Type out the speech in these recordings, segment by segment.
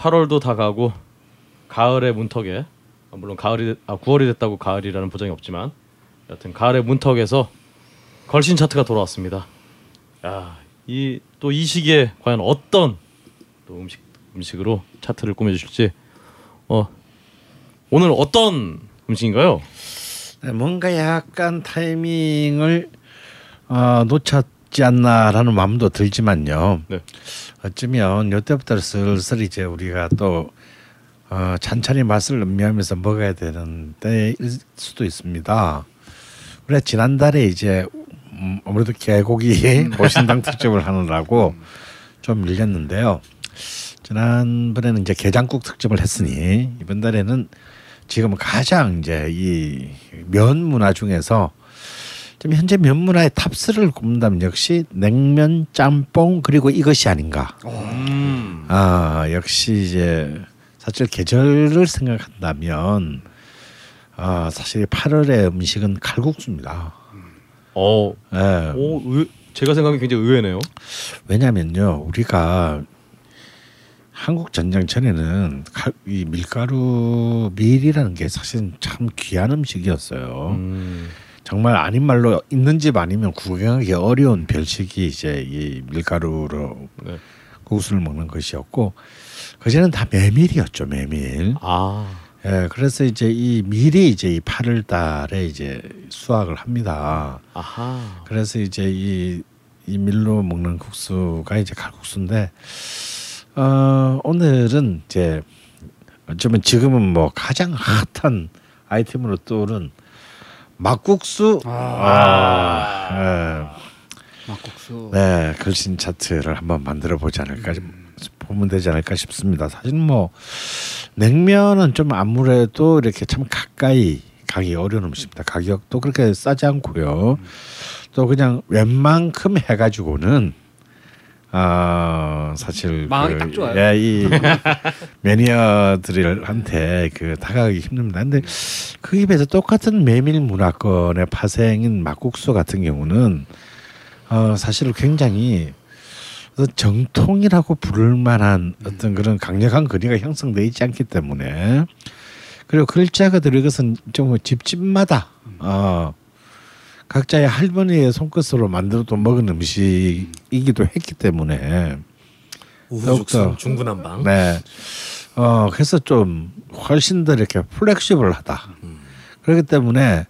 이제 8월도 다 가고 가을의 문턱에 아, 물론 가을이 아 9월이 됐다고 가을이라는 보장이 없지만 여튼 가을의 문턱에서 걸신 차트가 돌아왔습니다. 야, 이 또 이 시기에 과연 어떤 또 음식 음식으로 차트를 꾸며 주실지 어 오늘 어떤 음식인가요? 네, 뭔가 약간 타이밍을 어, 놓쳤 지 않나라는 마음도 들지만요. 네. 어쩌면 이때부터 슬슬 이제 우리가 또 어, 찬찬히 맛을 음미하면서 먹어야 되는 때일 수도 있습니다. 그래 지난달에 이제 음, 아무래도 개고기 보신당 특집을 하느라고 좀 밀렸는데요. 지난번에는 이제 게장국 특집을 했으니 이번 달에는 지금 가장 이제 이 면 문화 중에서 지금 현재 면 문화의 탑스를 꼽는다면 역시 냉면, 짬뽕 그리고 이것이 아닌가. 음. 아 역시 이제 사실 계절을 생각한다면 아 사실 8월의 음식은 칼국수입니다. 어, 예. 오, 의, 제가 생각하기 굉장히 의외네요. 왜냐면요 우리가 한국 전쟁 전에는 칼- 이 밀가루 밀이라는 게 사실 참 귀한 음식이었어요. 음. 정말 아닌 말로 있는 집 아니면 구경하기 어려운 별식이 이제 이 밀가루로 네. 국수를 먹는 것이었고 그전에는 다 메밀이었죠 메밀. 아, 예, 그래서 이제 이 밀이 이제 이 8월 달에 이제 수확을 합니다. 아하. 그래서 이제 이, 이 밀로 먹는 국수가 이제 칼국수인데 어, 오늘은 이제 어쩌면 지금은 뭐 가장 핫한 아이템으로 떠오른 막국수 아, 막국수. 예, 네 글신 차트를 한번 만들어 보지 않을까 보면 되지 않을까 싶습니다. 사실 뭐 냉면은 좀 아무래도 이렇게 참 가까이 가기 어려운 음식입니다. 가격도 그렇게 싸지 않고요. 또 그냥 웬만큼 해가지고는 아 사실 망하기 딱 좋아요. 예, 이 매니아들한테 그 다가가기 힘듭니다. 근데 그 입에서 똑같은 메밀 문화권의 파생인 막국수 같은 경우는 어 사실 굉장히 정통이라고 부를 만한 어떤 그런 강력한 거리가 형성돼 있지 않기 때문에 그리고 글자가 들어 이것은 좀 집집마다 어 각자의 할머니의 손끝으로 만들어도 먹은 음식이기도 했기 때문에 우후죽순 중구난방. 네. 어 그래서 좀 훨씬 더 이렇게 플렉시블하다. 그렇기 때문에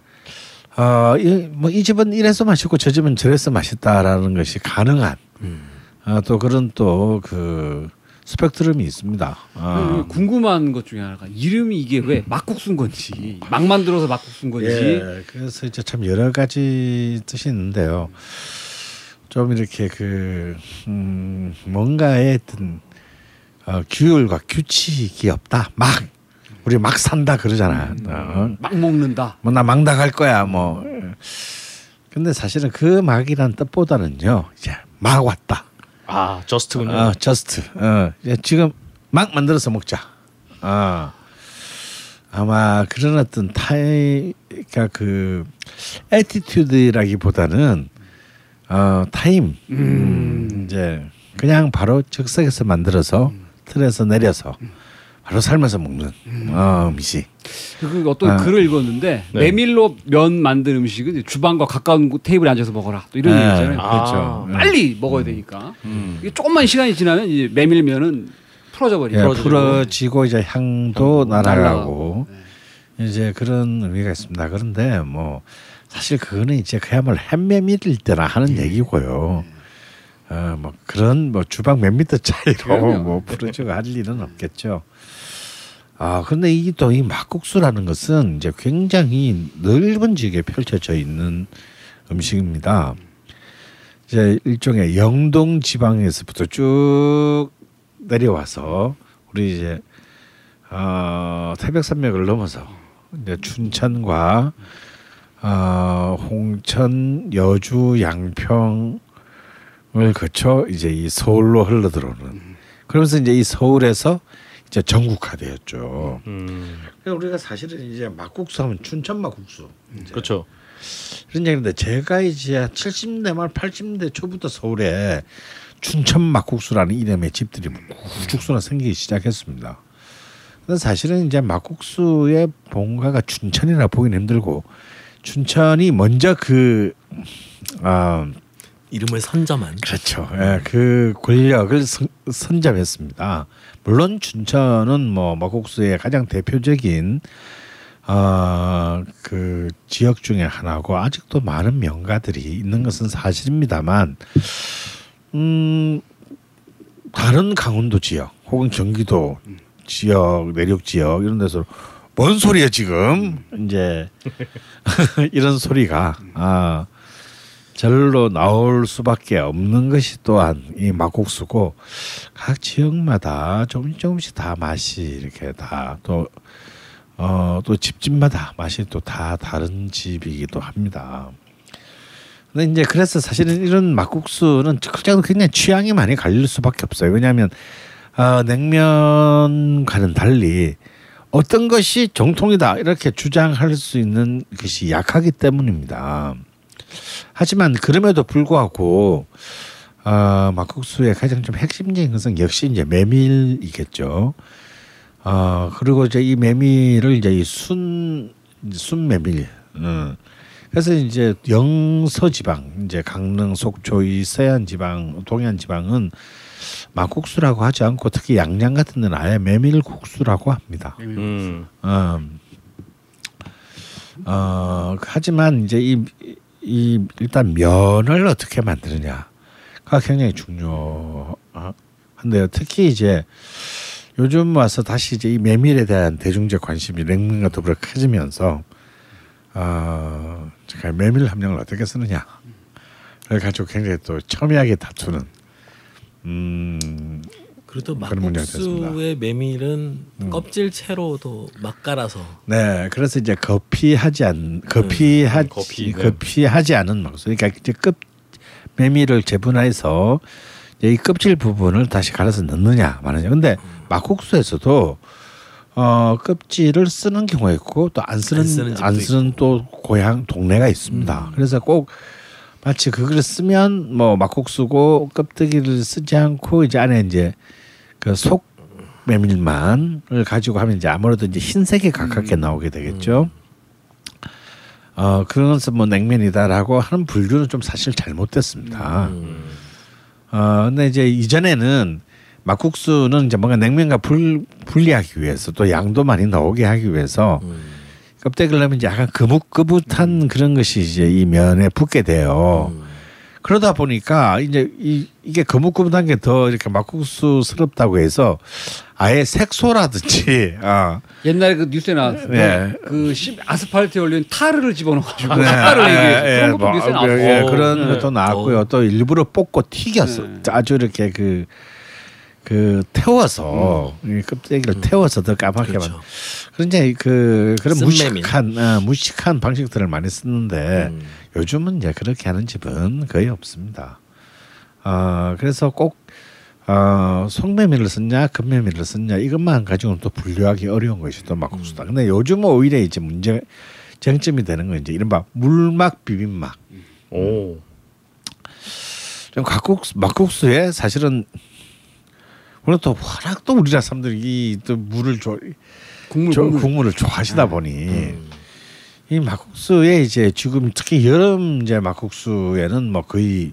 어이뭐 이 집은 이래서 맛있고 저 집은 저래서 맛있다라는 것이 가능한 어, 또 그런 또그 스펙트럼이 있습니다. 어. 그 궁금한 것 중에 하나가 이름이 이게 왜 막국수인 건지 막 만들어서 막국수인 건지 예, 그래서 이제 참 여러 가지 뜻이 있는데요. 좀 이렇게 그 음, 뭔가의 어떤 어, 규율과 규칙이 없다. 막 우리 막 산다 그러잖아요. 어. 막 먹는다. 뭐 나 막다 갈 거야 뭐. 근데 사실은 그 막이란 뜻보다는요. 이제 막 왔다. 아, just군요. 어, just. 어, 지금 막 만들어서 먹자. 아 아마 그런 어떤 타이, 그러니까 그 attitude라기보다는 어 time. 음, 이제 그냥 바로 즉석에서 만들어서 틀에서 내려서 바로 삶아서 먹는 어, 음식. 그 어떤 아. 글을 읽었는데 네. 메밀로 면 만든 음식은 주방과 가까운 곳 테이블에 앉아서 먹어라. 또 이런 네, 얘기 있잖아요. 그렇죠. 아, 빨리 먹어야 되니까. 이게 조금만 시간이 지나면 이제 메밀면은 풀어져 버리고. 예, 풀어지고. 풀어지고 이제 향도 날아가고 날아가고. 이제 그런 의미가 있습니다. 그런데 뭐 사실 그거는 이제 그야말로 햄메밀일 때나 하는 얘기고요. 어, 뭐 그런 뭐 주방 몇 미터 차이로 그럼요. 뭐 풀어지고 할 일은 없겠죠. 아 근데 이또이 막국수라는 것은 이제 굉장히 넓은 지역에 펼쳐져 있는 음식입니다. 이제 일종의 영동 지방에서부터 쭉 내려와서 우리 이제 어, 태백산맥을 넘어서 이제 춘천과 어, 홍천, 여주, 양평을 거쳐 이제 이 서울로 흘러 들어오는. 그러면서 이제 이 서울에서 이제 전국화되었죠. 음, 그러니까 우리가 사실은 이제 막국수 하면 춘천 막국수. 이제 그렇죠. 그런 얘기인데 제가 이제 70대 말 80대 초부터 서울에 춘천 막국수라는 이름의 집들이 우죽수나 생기기 시작했습니다. 근데 사실은 이제 막국수의 본가가 춘천이라 보기는 힘들고 춘천이 먼저 그 아, 이름을 선점한 그렇죠. 예, 그 권력을 선, 선점했습니다. 물론 춘천은 뭐 막국수의 가장 대표적인 어, 그 지역 중에 하나고 아직도 많은 명가들이 있는 것은 사실입니다만 음 다른 강원도 지역 혹은 경기도 지역 내륙 지역 이런 데서 뭔 소리야 지금 이제 이런 소리가 아 절로 나올 수밖에 없는 것이 또한 이 막국수고 각 지역마다 조금 조금씩 다 맛이 이렇게 다또 어 또 집집마다 맛이 또 다 다른 집이기도 합니다. 근데 이제 그래서 사실은 이런 막국수는 그냥 굉장히 취향이 많이 갈릴 수밖에 없어요. 왜냐하면 어, 냉면과는 달리 어떤 것이 정통이다 이렇게 주장할 수 있는 것이 약하기 때문입니다. 하지만 그럼에도 불구하고 어, 막국수의 가장 좀 핵심적인 것은 역시 이제 메밀이겠죠. 어, 그리고 이제 이 메밀을 이제 이 순 순메밀. 음. 그래서 이제 영서 지방, 이제 강릉, 속초, 이 서해안 지방, 동해안 지방은 막국수라고 하지 않고 특히 양양 같은 데는 아예 메밀국수라고 합니다. 음. 음. 어, 하지만 이제 이, 이 일단 면을 어떻게 만드느냐가 굉장히 중요한데요. 특히 이제 요즘 와서 다시 이제 이 메밀에 대한 대중적 관심이 냉면과 더불어 커지면서 어, 제가 메밀 함량을 어떻게 쓰느냐를 가지고 굉장히 또 첨예하게 다투는 음, 그래도 막국수의 메밀은 껍질 채로도 막 깔아서 네, 그래서 이제 거피하지 않 거피하 음, 거피, 네. 거피하지 않은 막수. 그러니까 이제 껍 메밀을 재분해서 이제 이 껍질 부분을 다시 갈아서 넣느냐 마느냐. 근데 막국수에서도 어 껍질을 쓰는 경우가 있고 또 안 쓰는 안 쓰는 안 쓰는 또 고향 동네가 있습니다. 그래서 꼭 마치 그거를 쓰면 뭐 막국수고 껍데기를 쓰지 않고 이제 안에 이제 그속 메밀만을 가지고 하면 이제 아무래도 이제 흰색에 가깝게 나오게 되겠죠. 어 그것은 뭐 냉면이다라고 하는 분류는 좀 사실 잘못됐습니다. 음. 어 근데 이제 이전에는 막국수는 이제 뭔가 냉면과 불, 분리하기 위해서 또 양도 많이 나오게 하기 위해서 음. 껍데기를 넣으면 이제 약간 거뭇거뭇한 그런 것이 이제 이 면에 붙게 돼요. 음. 그러다 보니까 이제 이, 이게 거뭇거뭇한 게 더 이렇게 막국수스럽다고 해서 아예 색소라든지 아 옛날에 그 뉴스에 나왔을 네. 때그 아스팔트에 올린 타르를 집어넣어가지고 네, 타르를 예, 얘기해서 예, 그런 것도 뭐, 뉴스에 예, 나왔고 예, 어, 그런 네. 것도 나왔고요. 또 일부러 뽑고 튀겨서 네. 아주 이렇게 그. 그 태워서 이 껍데기를 태워서 더 까맣게 그렇죠. 만. 그런 이제 그 그런. 무식한 어, 무식한 방식들을 많이 쓰는데 음. 요즘은 이제 그렇게 하는 집은 거의 없습니다. 어, 그래서 꼭 어, 송메밀을 썼냐 금메밀을 썼냐 이것만 가지고는 또 분류하기 어려운 것이 또 막국수다. 근데 요즘은 오히려 이제 문제 쟁점이 되는 건 이제 이른바 물막 비빔막. 오. 좀 막국수 막국수에 사실은 오늘 또 워낙 또 우리나라 사람들이 또 물을 좋아 국물 저 국물 국물을 좋아하시다 보니 음. 이 막국수에 이제 지금 특히 여름 이제 막국수에는 뭐 거의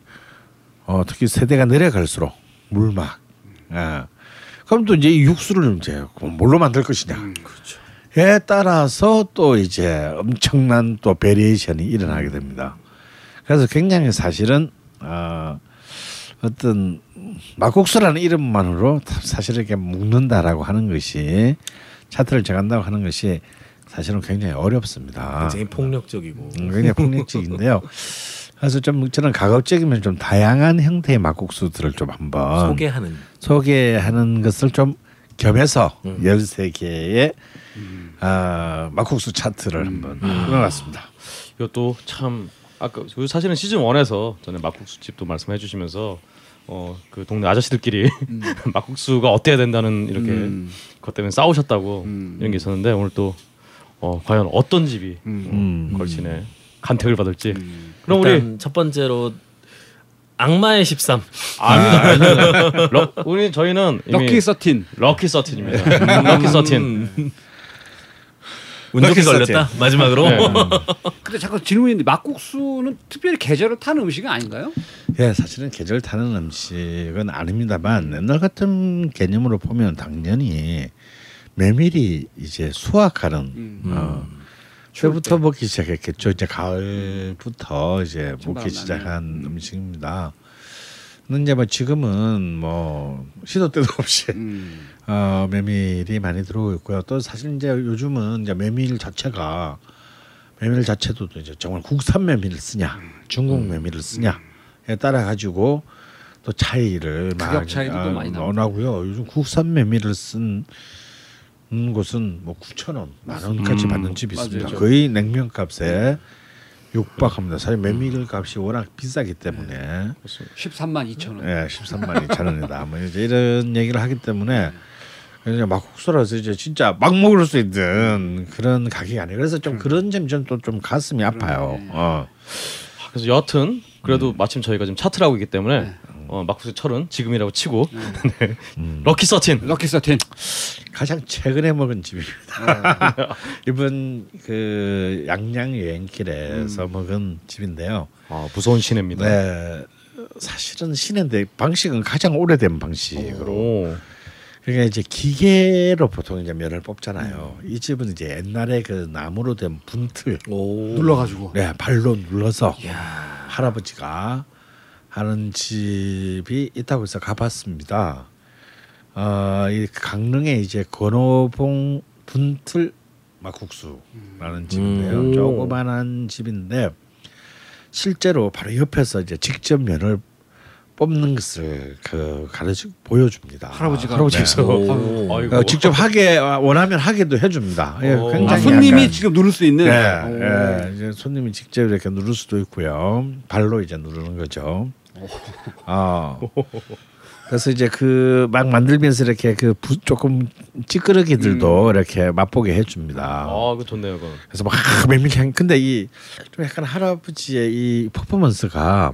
어 특히 세대가 내려갈수록 물막. 아. 그럼 또 이제 이 육수를 이제 뭘로 만들 것이냐. 그렇죠. 에 따라서 또 이제 엄청난 또 variation이 일어나게 됩니다. 그래서 굉장히 사실은 어, 어떤 막국수라는 이름만으로 사실 이렇게 묶는다라고 하는 것이 차트를 정한다고 하는 것이 사실은 굉장히 어렵습니다. 굉장히 폭력적이고 음, 굉장히 폭력적인데요. 그래서 좀 저는 가급적이면 좀 다양한 형태의 막국수들을 좀 한번 소개하는 소개하는 것을 좀 겸해서 음. 13개의 아, 막국수 차트를 한번 꾸며봤습니다. 이것도 참 아까 그 사실은 시즌 1에서 전에 막국수 집도 말씀해 주시면서 어 그 동네 아저씨들끼리 막국수가 어때야 된다는 이렇게 음. 것 때문에 싸우셨다고 음. 이런 게 있었는데 오늘 또 어, 과연 어떤 집이 음. 음. 걸치네 간택을 받을지. 음. 그럼 우리 첫 번째로 악마의 13. 아닙니다. 아닙니다. 러, 우리 저희는 lucky thirteen. lucky thirteen입니다. lucky thirteen. 운 좋게 걸렸다. 마지막으로. 네. 근데 잠깐 질문인데 막국수는 특별히 계절을 타는 음식은 아닌가요? 예, 사실은 계절 타는 음식은 아닙니다만 옛날 같은 개념으로 보면 당연히 메밀이 이제 수확하는 음. 어, 때부터 먹기 시작했겠죠. 이제 가을부터 이제 먹기 시작한 음식입니다. 근데 이제 뭐 지금은 뭐 시도 때도 없이 음. 어, 메밀이 많이 들어오고 있고요. 또 사실 이제 요즘은 이제 메밀 자체가 메밀 자체도 또 이제 정말 국산 메밀을 쓰냐, 중국 메밀을 쓰냐에 따라 가지고 또 차이를 가격 막, 차이도 또 아, 많이. 나고요. 요즘 국산 메밀을 쓴 음, 곳은 뭐 9천 원, 만 원까지 음, 받는 집이 있습니다. 맞아요. 거의 냉면값에 육박합니다. 사실 메밀 값이 워낙 비싸기 때문에 13만 2천 원. 예, 13만 2천 원이다. 뭐 이제 이런 얘기를 하기 때문에 그냥 막국수라서 이제 진짜 막 먹을 수 있는 그런 가격이 아니에요. 그래서 좀 그런 점이 좀또좀 가슴이 아파요. 어. 그래서 여하튼 그래도 마침 저희가 지금 차트를 하고 있기 때문에 네. 어, 막국수 철은 지금이라고 치고 네. 음. 럭키 서틴. 럭키 서틴. 가장 최근에 먹은 집입니다. 이번 그 양양 여행길에서 먹은 집인데요. 아, 무서운 시내입니다. 네. 사실은 신인데 방식은 가장 오래된 방식으로 오. 그러니까 이제 기계로 보통 이제 면을 뽑잖아요. 이 집은 이제 옛날에 그 나무로 된 분틀 오. 눌러가지고. 네, 발로 눌러서 할아버지가 하는 집이 있다고 해서 가봤습니다. 어, 이 강릉에 이제 건호봉 분틀 막국수라는 집인데요. 음. 조그만한 집인데 실제로 바로 옆에서 이제 직접 면을 뽑는 것을 그 가르치 보여줍니다. 할아버지가? 오. 아이고. 어, 직접 하게 원하면 하게도 해줍니다. 예, 오. 굉장히 아, 손님이 약간- 지금 누를 수 있는. 네, 오. 예, 이제 손님이 직접 이렇게 누를 수도 있고요. 발로 이제 누르는 거죠. 어. 그래서 이제 그 막 만들면서 이렇게 그 부, 조금 찌끄러기들도 이렇게 맛보게 해줍니다. 아, 그 좋네요, 그건. 그래서 막 메밀향. 근데 이 좀 약간 할아버지의 이 퍼포먼스가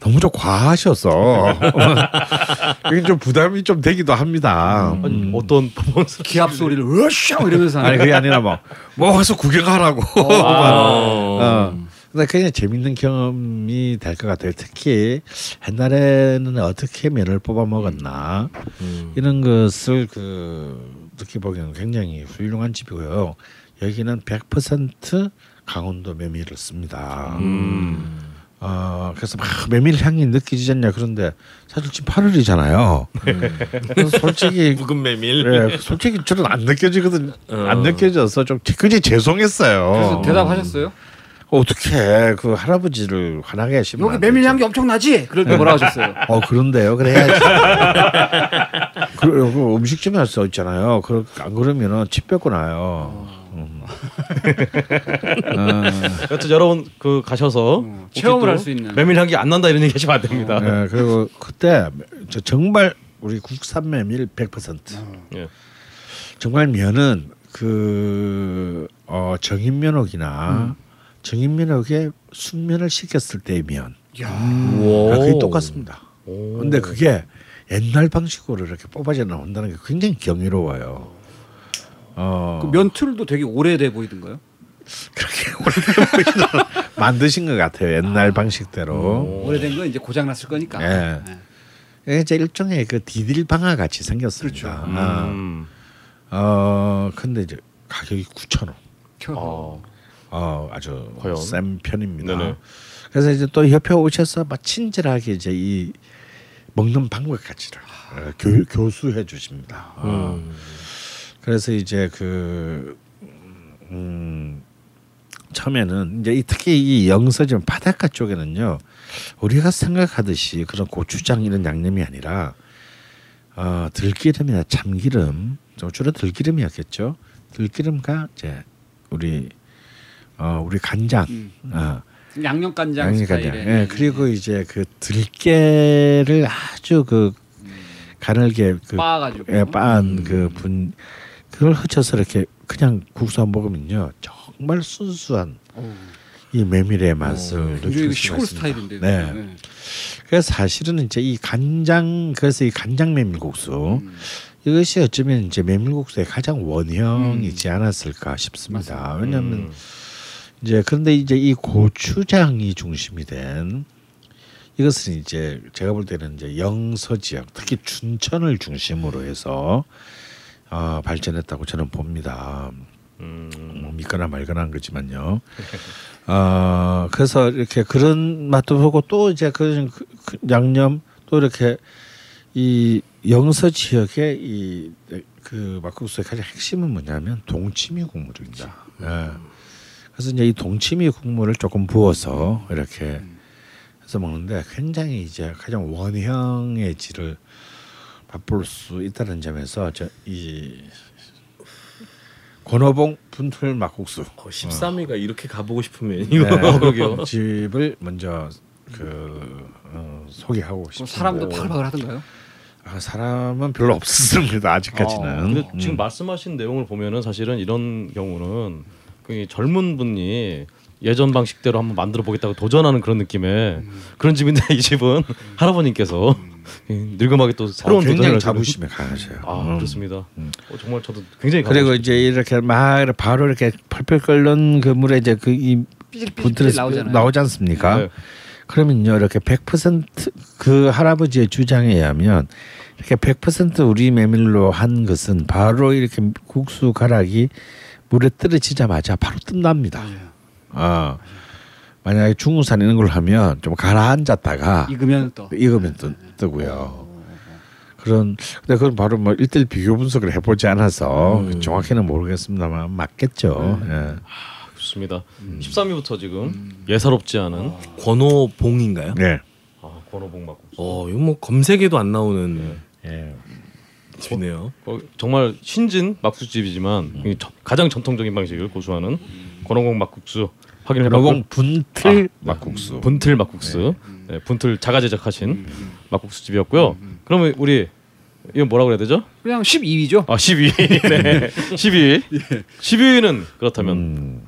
너무 좀 과하셔서 이게 좀 부담이 좀 되기도 합니다. 아니, 음. 어떤 퍼포먼스 기합 소리를 으쌰 이러면서 아니. 그게 아니라 뭐, 뭐 와서 구경하라고. 어. 근데 그냥 재밌는 경험이 될 것 같아요. 특히 옛날에는 어떻게 면을 뽑아 먹었나 음. 이런 것을 그 느끼 보기에는 굉장히 훌륭한 집이고요. 여기는 100% 강원도 메밀을 씁니다. 음. 어, 그래서 막 메밀 향이 느껴지지 않냐 그런데 사실 지금 8월이잖아요. 그래서 솔직히 묵은 메밀. 예, 솔직히 저는 안 느껴지거든. 어. 안 느껴져서 좀 굉장히 죄송했어요. 그래서 대답하셨어요? 어떻게 그 할아버지를 화나게 하시면 여기 안 메밀. 향기 엄청 나지? 그럴 때 뭐라 하셨어요? 어 그런데요. 그래야지. 그리고 음식점에 써 있잖아요. 그, 안 그러면은 집 뺏고 나요. 음. 어, 여튼 여러분 그 가셔서 어, 체험을 할또수 있는. 메밀 향기 안 난다 이런 얘기 하시면 안 됩니다. 예, 그리고 그때 저 정말 우리 국산 메밀 100% 예. 정말 면은 그 어, 정인 면옥이나 정인면옥에 숙면을 시켰을 때의 면 야. 우와. 거의 똑같습니다. 오. 근데 그게 옛날 방식으로 이렇게 뽑아져 나온다는 게 굉장히 경이로워요. 어, 그 면틀도 되게 오래돼 보이던가요? 그렇게 오래된 만드신 것 같아요. 옛날 방식대로. 오. 오래된 건 이제 고장 났을 거니까. 예. 네. 이게 이제 일종의 그 디딜 방아 같이 생겼습니다. 그렇죠. 아, 음. 어, 근데 이제 가격이 9천 원. 어. 어, 아주 과연? 센 편입니다. 네네. 그래서 이제 또 옆에 오셔서 막 친절하게 이제 이 먹는 방법 가치를 어, 교, 교수해 주십니다. 어. 음. 그래서 이제 그 음, 처음에는 이제 이- 특히 이 영서점 바닷가 쪽에는요 우리가 생각하듯이 그런 고추장 이런 양념이 아니라 어, 들기름이나 참기름 좀 주로 들기름이었겠죠 들기름과 이제 우리 어, 우리 간장 음. 어, 양념 간장 양념. 간장 예, 그리고 이제 그 들깨를 아주 그 가늘게 그 빻아가지고. 예, 빤그분 그걸 흩쳐서 이렇게 그냥 국수 한 먹으면요 정말 순수한 어우. 이 메밀의 맛을 어, 느낄 시골 있습니다. 스타일인데. 네. 그래서 사실은 이제 이 간장 그래서 이 간장 메밀국수 음. 이것이 어쩌면 이제 메밀국수의 가장 음. 원형이지 않았을까 싶습니다. 왜냐하면 음. 이제 그런데 이제 이 고추장이 중심이 된 이것은 이제 제가 볼 때는 이제 영서 지역 특히 춘천을 중심으로 해서 어, 발전했다고 저는 봅니다. 음. 뭐 믿거나 말거나 한 거지만요. 어, 그래서 이렇게 그런 맛도 보고 또 이제 그, 그- 그 양념 또 이렇게 이 영서 지역의 이그 막국수의 가장 핵심은 뭐냐면 동치미 국물입니다. 예. 그래서 이제 이 동치미 국물을 조금 부어서 이렇게 해서 먹는데 굉장히 이제 가장 원형의 질을 맛볼 수 있다는 점에서 저이 권어봉 분틀 막국수 어, 13위가 이렇게 가보고 싶은 네, 메뉴. 그러게요. 집을 먼저 그 어, 소개하고 싶습니다. 사람도 바글바글 하던가요? 아, 사람은 별로 없습니다 아직까지는. 어, 근데 음. 지금 말씀하신 내용을 보면은 사실은 이런 경우는 그 젊은 분이 예전 방식대로 한번 만들어 보겠다고 도전하는 그런 느낌의 그런 집인데 이 집은 할아버님께서 이 늙음하게 또 새로운 어, 굉장히 도전을 자부심에 강하셔요. 아 음. 그렇습니다. 어, 정말 저도 굉장히 그리고 이제 이렇게 막 바로 이렇게 펄펄 끓는 그 물에 이제 그이 나오잖아요. 나오지 않습니까? 네. 그러면요 이렇게 100%그 할아버지의 주장에 의하면 이렇게 100% 우리 메밀로 한 것은 바로 이렇게 국수 가락이 물에 떨어지자마자 바로 뜬답니다. 아 만약에 중국산 이런 걸 하면 좀 가라앉았다가 익으면 또 익으면 뜨, 뜨고요. 그런 근데 그건 바로 뭐 일대일 비교 분석을 해보지 않아서 정확히는 모르겠습니다만 맞겠죠. 예. 좋습니다. 13위부터 지금 예사롭지 않은 권오봉인가요? 네. 아, 권오봉 막국수. 어, 이거 뭐 검색에도 안 나오는 예. 집이네요. 어, 정말 신진 막국수집이지만 이 저- 가장 전통적인 방식을 고수하는 권오봉 막국수 확인해 노공 봤고 분틀 막국수. 분틀 막국수 네, 분틀 자가 제작하신 막국수 집이었고요. 그러면 우리 이거 뭐라고 해야 되죠? 그냥 12위죠. 아 12위. 네. 12위. 12위는 그렇다면 음.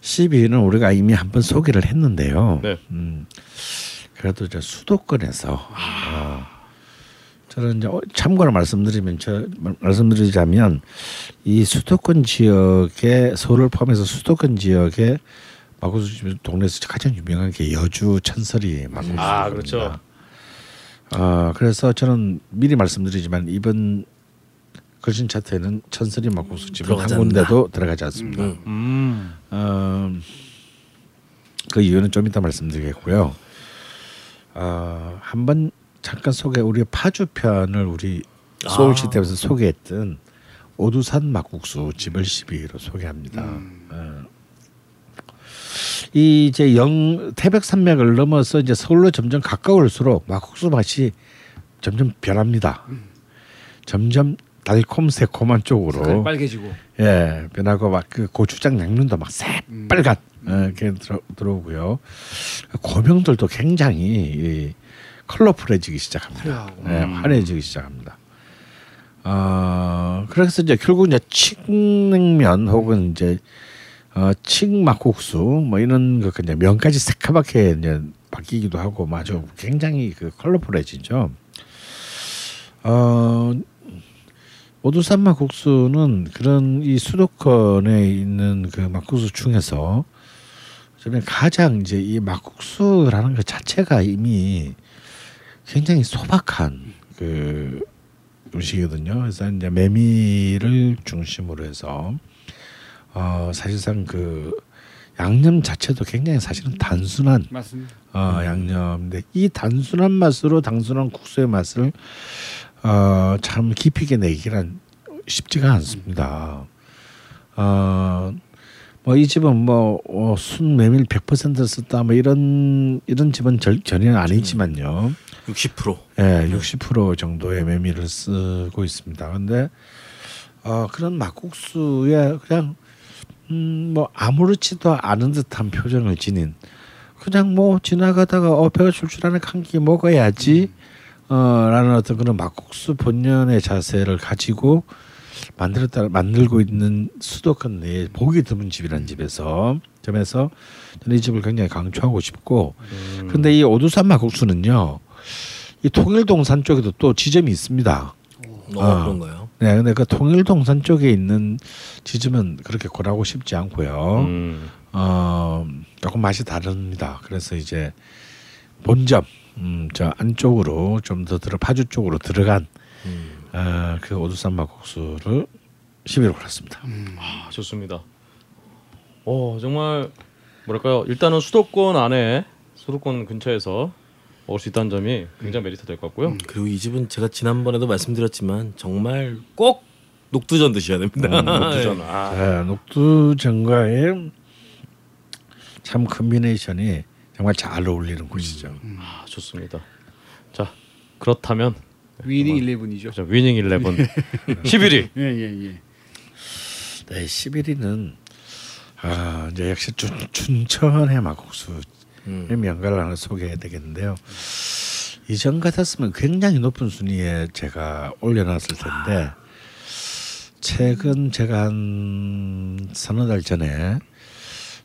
12위는 우리가 이미 한번 소개를 했는데요. 네. 음, 그래도 저 수도권에서 어, 저는 이제 어, 참고로 말씀드리면 저 말- 말씀드리자면 이 수도권 지역의 서울을 포함해서 수도권 지역의 막국수집 동네에서 가장 유명한 게 여주 천설이 막국수입니다. 아, 그렇죠. 어, 그래서 저는 미리 말씀드리지만 이번 걸신 차트에는 천설이 막국수 집은 한 들어가지 군데도 들어가지 않습니다. 음. 어, 그 이유는 좀 이따 말씀드리겠고요. 어, 한번 잠깐 소개 우리 파주 편을 우리 서울시대에서 소개했던 오두산 막국수 집을 12위로 소개합니다. 어. 이 이제 영 태백 산맥을 넘어서 이제 서울로 점점 가까울수록 막국수 맛이 점점 변합니다. 점점 달콤 새콤한 쪽으로 빨개지고. 예, 변하고 막 그 고추장 양념도 막 새빨간 어, 이렇게 들어, 들어오고요. 고명들도 굉장히 이, 컬러풀해지기 시작합니다. 화려하고. 예, 화려해지기 시작합니다. 어, 그래서 이제 결국 이제 칡냉면 혹은 이제 어, 칡막국수 뭐 이런 그 그냥 면까지 새카맣게 이제 바뀌기도 하고 뭐 아주 굉장히 그 컬러풀해지죠. 어, 오두산 막국수는 그런 이 수도권에 있는 그 막국수 중에서 저는 가장 이제 이 막국수라는 것 자체가 이미 굉장히 소박한 그 음식이거든요. 그래서 이제 메밀을 중심으로 해서 어 사실상 그 양념 자체도 굉장히 사실은 단순한 맞습니다. 어, 양념인데 이 단순한 맛으로 단순한 국수의 맛을 어, 참 깊이 있게 내기란 쉽지가 않습니다. 어, 뭐 이 집은 뭐 어, 순메밀 100% 썼다 뭐 이런 이런 집은 절, 전혀 아니지만요. 60%. 예, 60% 정도의 메밀을 쓰고 있습니다. 근데 어, 그런 막국수에 그냥 음, 뭐 아무렇지도 않은 듯한 표정을 지닌 그냥 뭐 지나가다가 어 배가 출출하네 한끼 먹어야지 어라는 어떤 그런 막국수 본연의 자세를 가지고 만들었다 만들고 있는 수도권 내에 보기 드문 집이라는 집에서 점에서 저는 이 집을 굉장히 강추하고 싶고 음. 근데 이 오두산 막국수는요 이 통일동산 쪽에도 또 지점이 있습니다. 어, 아. 그런가요? 네, 근데 그 통일동산 쪽에 있는 지점은 그렇게 권하고 싶지 않고요. 음. 어 조금 맛이 다릅니다. 그래서 이제 본점 음, 저 안쪽으로 좀 더 들어 파주 쪽으로 들어간 음. 어, 그 오두산 막국수를 11호 골랐습니다. 아, 좋습니다. 어 정말 뭐랄까요 일단은 수도권 안에 수도권 근처에서 먹을 수 있다는 점이 굉장히 메리트 될 것 같고요. 그리고 이 집은 제가 지난번에도 말씀드렸지만 정말 꼭 녹두전 드셔야 됩니다. 음, 녹두전 아, 자, 녹두전과의 참 combination이 정말 잘 어울리는 곳이죠. 아, 좋습니다. 자 그렇다면 위닝 11이죠. 자, 위닝 11 11위 예, 예, 예. 네, 11위는 아, 이제 역시 춘, 춘천의 막국수의 음. 명가를 하나 소개해야 되겠는데요. 이전 같았으면 굉장히 높은 순위에 제가 올려놨을 텐데 최근 제가 한 서너 달 전에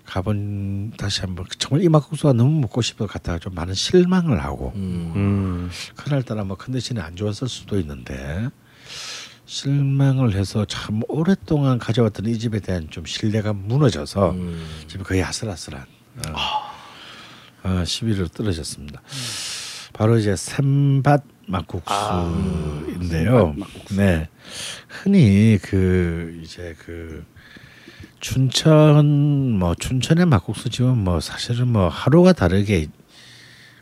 가본 다시 한번 정말 이 막국수가 너무 먹고 싶어 갔다가 좀 많은 실망을 하고 음. 음, 그날따라 뭐 컨디션이 안 좋았을 수도 있는데 실망을 해서 참 오랫동안 가져왔던 이 집에 대한 좀 신뢰가 무너져서 음. 지금 거의 아슬아슬한 어, 어, 시비로 떨어졌습니다. 바로 이제 샘밭 막국수인데요. 네, 흔히 그 이제 그 춘천 뭐 춘천의 막국수 집은 뭐 사실은 뭐 하루가 다르게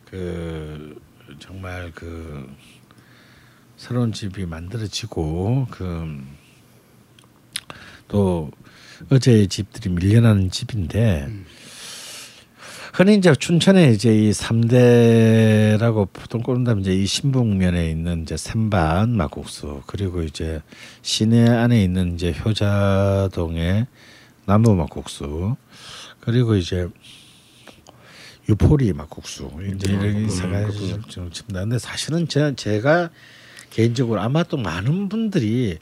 그 정말 그 새로운 집이 만들어지고 그 또 어제의 집들이 밀려나는 집인데 흔히 이제 춘천에 이제 이 삼대라고 보통 꼽는다면 이제 이 신북면에 있는 이제 샘반 막국수 그리고 이제 시내 안에 있는 이제 효자동의 나무 막국수 그리고 이제 유포리 막국수 이제 이런 세 가지 좀 칩니다. 근데 사실은 제, 제가 개인적으로 아마 또 많은 분들이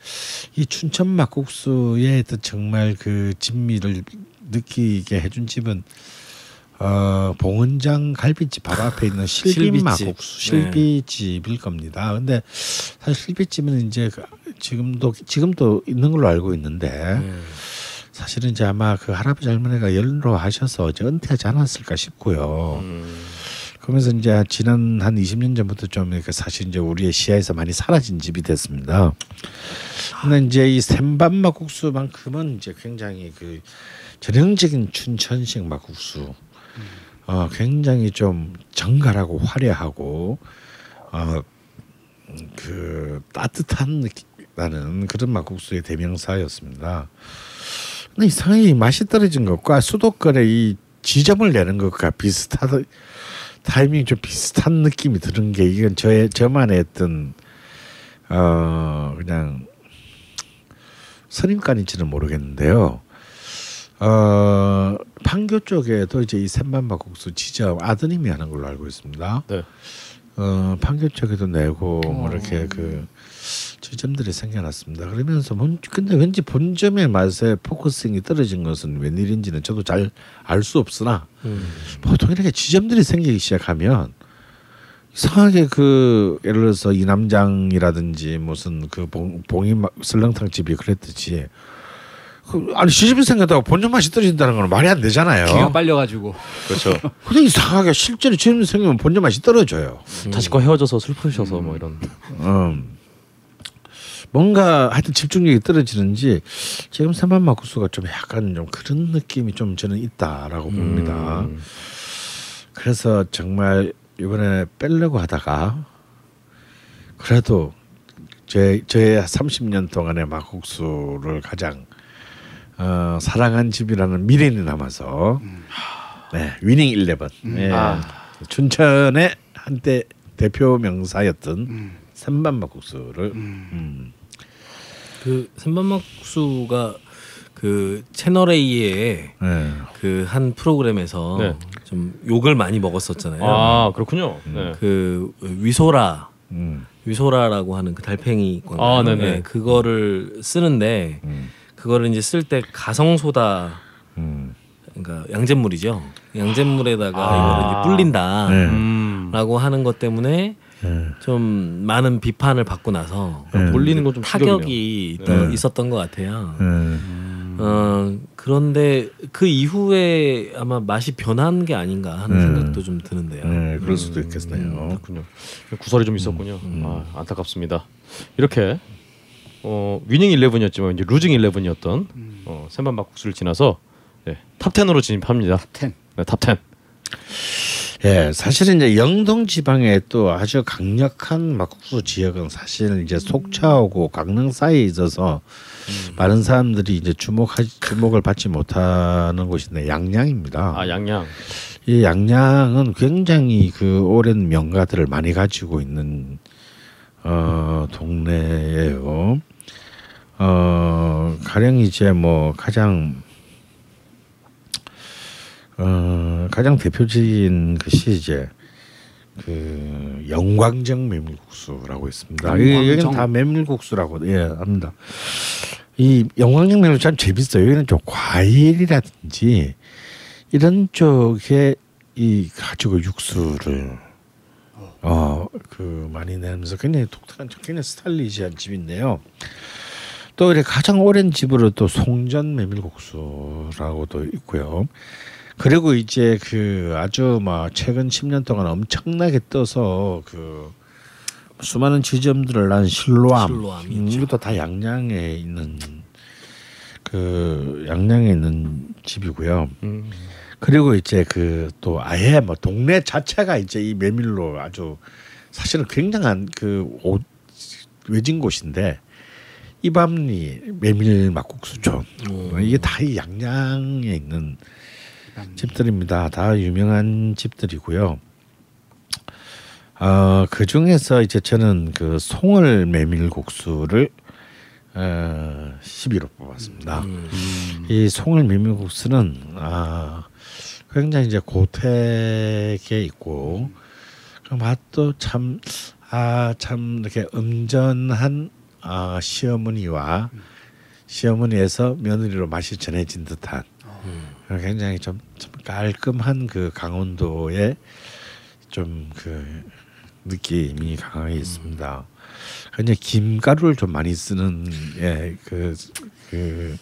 이 춘천 막국수의 정말 그 진미를 느끼게 해준 집은 어 봉은장 갈비집 바로 앞에 있는 실비 실비집. 막국수 실비집일 겁니다. 근데 사실 실비집은 이제 그 지금도 지금도 있는 걸로 알고 있는데 음. 사실은 이제 아마 그 할아버지 할머니가 연로하셔서 이제 은퇴하지 않았을까 싶고요. 음, 그러면서 이제 지난 한 20년 전부터 좀 이렇게 사실 이제 우리의 시야에서 많이 사라진 집이 됐습니다. 근데 이제 이 샘밥 막국수만큼은 이제 굉장히 그 전형적인 춘천식 막국수. 어 굉장히 좀 정갈하고 화려하고 어 그 따뜻한 느낌 나는 그런 막국수의 대명사였습니다. 근데 이상하게 이 맛이 떨어진 것과 수도권의 이 지점을 내는 것과 비슷하다 타이밍이 좀 비슷한 느낌이 드는 게 이건 저의 저만의 어떤 어 그냥 선입관인지는 모르겠는데요. 어 판교 쪽에도 이제 이 샘반막국수 지점 아드님이 하는 걸로 알고 있습니다. 네. 어 판교 쪽에도 내고 뭐 이렇게 그 지점들이 생겨났습니다. 그러면서 뭔 근데 왠지 본점의 맛에 focusing이 떨어진 것은 웬일인지는 저도 잘 알 수 없으나 음. 보통 이렇게 지점들이 생기기 시작하면 이상하게 그 예를 들어서 이남장이라든지 무슨 그 봉, 봉이 막 설렁탕 집이 그랬듯이 그 아니 시집이 생겼다고 본점 맛이 떨어진다는 건 말이 안 되잖아요. 기가 빨려가지고 그렇죠. 근데 이상하게 실제로 지점이 생기면 본점 맛이 떨어져요. 자식과 헤어져서 슬프셔서 뭐 이런. 음. 뭔가 하여튼 집중력이 떨어지는지 지금 막국수가 좀 약간 좀 그런 느낌이 좀 저는 있다라고 봅니다. 음, 그래서 정말 이번에 빼려고 하다가 그래도 제 저의 30년 동안의 막국수를 가장 어, 사랑한 집이라는 미련이 남아서 네 위닝 11 네, 아. 춘천의 한때 대표 명사였던 삼반 막국수를 음. 그 샘밥막국수가 그 채널 A의 네. 그한 프로그램에서 네. 좀 욕을 많이 먹었었잖아요. 아 그렇군요. 네. 그 위소라 음. 위소라라고 하는 그 달팽이 광 아, 네네. 그거를 쓰는데 그거를 이제 쓸 때 가성 소다 음. 그러니까 양잿물이죠. 양잿물에다가 아. 이거를 이제 불린다. 네. 음. 라고 하는 것 때문에 네. 좀 많은 비판을 받고 나서 네. 돌리는 건좀 타격이 또 있었던 것 같아요. 음. 어, 그런데 그 이후에 아마 맛이 변한 게 아닌가 하는 네. 생각도 좀 드는데요. 네, 그럴 수도 있겠네요. 그렇군요. 구설이 좀 있었군요. 아, 안타깝습니다. 이렇게 어, winning 11이었지만 이제 losing 11이었던 어, 샘밭 막국수를 지나서 예, top 10으로 진입합니다. 10. 네, top 10. 예, 사실은 이제 영동 지방에 또 아주 강력한 막국수 지역은 사실 이제 속초하고 강릉 사이에 있어서 많은 사람들이 이제 주목하 주목을 받지 못하는 곳인데 양양입니다. 아 양양. 이 양양은 굉장히 그 오랜 명가들을 많이 가지고 있는 어 동네예요. 어 가령 이제 뭐 가장 어 가장 대표적인 것이 이제 그 영광정 메밀국수라고 있습니다. 여기는 영광정. 다 메밀국수라고 예 합니다. 이 영광정 메밀 참 재밌어요. 여기는 좀 과일이라든지 이런 쪽에 이 가지고 육수를 어 그 많이 내면서 굉장히 독특한 굉장히 스타일리시한 집인데요. 또 이렇게 가장 오랜 집으로 또 송전 메밀국수라고도 있고요. 그리고 이제 그 아주 막 최근 10년 동안 엄청나게 떠서 그 수많은 지점들을 난 실로암, 음, 이것도 다 양양에 있는 그 양양에 있는 집이고요. 음. 그리고 이제 그 또 아예 뭐 동네 자체가 이제 이 메밀로 아주 사실은 굉장한 그 오, 외진 곳인데 이밤리 메밀 막국수촌 오. 이게 다 이 양양에 있는 집들입니다. 다 유명한 집들이고요. 어, 그 중에서 이제 저는 그 송을 메밀국수를 어, 10위로 뽑았습니다. 이 송을 메밀국수는 아, 굉장히 이제 고택에 있고 그 맛도 참 아, 참 이렇게 음전한 아, 시어머니와 시어머니에서 며느리로 맛이 전해진 듯한 굉장히 좀, 좀 깔끔한 그 강원도의 좀 그 느낌이 강하게 있습니다. 굉장히 김가루를 좀 많이 쓰는 예그그 그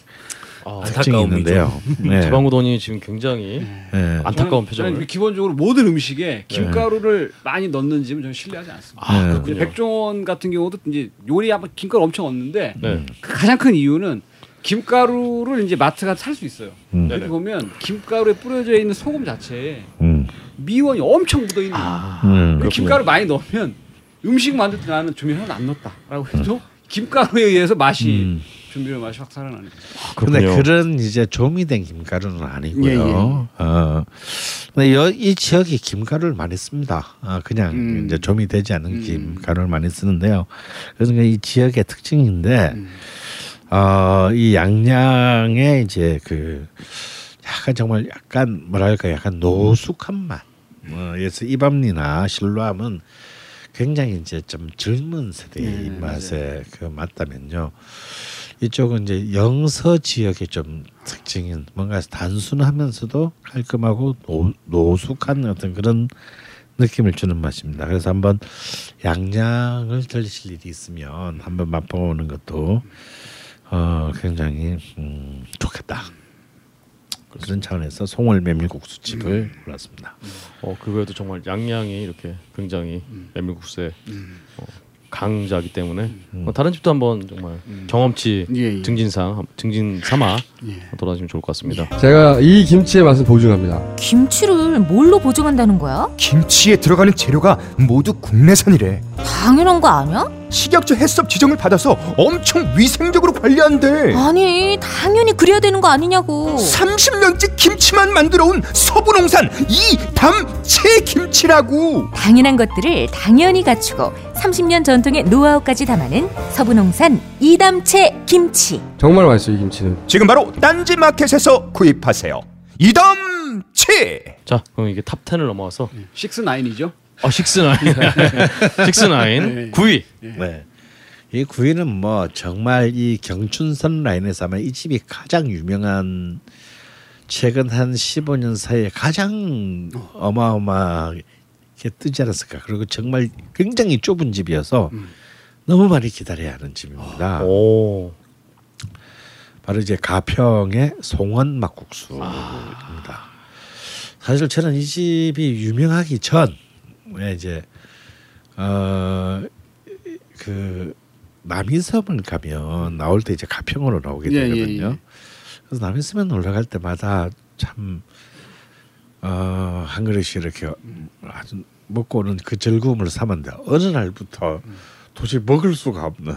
아, 있는데요. 네. 지방우동이 지금 굉장히 예. 안타까운 표정을. 저는 기본적으로 모든 음식에 김가루를 많이 넣는 집은 저는 신뢰하지 않습니다. 아, 네. 백종원 같은 경우도 이제 요리에 아마 김가루 엄청 넣는데 네. 그 가장 큰 이유는 김가루를 이제 마트가 살수 있어요. 음. 여기 보면 김가루에 뿌려져 있는 소금 자체에 음. 미원이 엄청 묻어 있는. 아, 음. 그 김가루 많이 넣으면 음식 만들 때 나는 조미료 하나 안 넣었다라고 해도 김가루에 의해서 맛이 음. 조미료 맛이 확 살아나는. 근데 그렇군요. 그런 이제 조미된 김가루는 아니고요. 예, 예. 어. 근데 여, 이 지역이 김가루를 많이 씁니다. 아, 그냥 음. 이제 조미 되지 않은 음. 김가루를 많이 쓰는데요. 그래서 이 지역의 특징인데, 음. 어, 이 양양의 이제 그 약간 정말 약간 뭐랄까 약간 노숙한 맛. 어, 그래서 이밤리나 실로암은 굉장히 이제 좀 젊은 세대의 네, 입맛에 그 맞다면요. 이쪽은 이제 영서 지역의 좀 특징인 뭔가 단순하면서도 깔끔하고 노, 노숙한 어떤 그런 느낌을 주는 맛입니다. 그래서 한번 양양을 들리실 일이 있으면 한번 맛보는 것도 어 굉장히 음, 좋겠다. 그런 차원에서 송월 메밀국수 집을 골랐습니다. 어, 그 외에도 정말 양양이 이렇게 굉장히 메밀국수의 어, 강자기 때문에 어, 다른 집도 한번 정말 경험치 예, 예. 증진상 한- 증진 삼아 예. 돌아다니면 좋을 것 같습니다. 제가 이 김치의 맛을 보증합니다. 김치를 뭘로 보증한다는 거야? 김치에 들어가는 재료가 모두 국내산이래. 당연한 거 아니야? 식약처 해썹 지정을 받아서 엄청 위생적으로 관리한대. 아니, 당연히 그래야 되는 거 아니냐고. 30년째 김치만 만들어 온 서부 농산 이담채 김치라고. 당연한 것들을 당연히 갖추고 30년 전통의 노하우까지 담아낸 서부농산 이담채 김치. 정말 맛있어요, 이 김치는. 지금 바로 딴지 마켓에서 구입하세요. 이담채. 자, 그럼 이게 top 10을 넘어와서 6 9이죠. 어 six nine six nine 9위 네. 이 9위는 뭐 정말 이 경춘선 라인에서 아마 이 집이 가장 유명한 최근 한 15년 사이에 가장 어마어마하게 뜨지 않았을까. 그리고 정말 굉장히 좁은 집이어서 너무 많이 기다려야 하는 집입니다. 오 바로 이제 가평의 송원 막국수입니다. 사실 저는 이 집이 유명하기 전에 이제 어그 남이섬을 가면 나올 때 이제 가평으로 나오게 예, 예, 되거든요. 예. 그래서 남이섬에 올라갈 때마다 참 어, 한 그릇씩 이렇게 아주 먹고 오는 그 즐거움을 삼았는데 어느 날부터 도저히 먹을 수가 없는.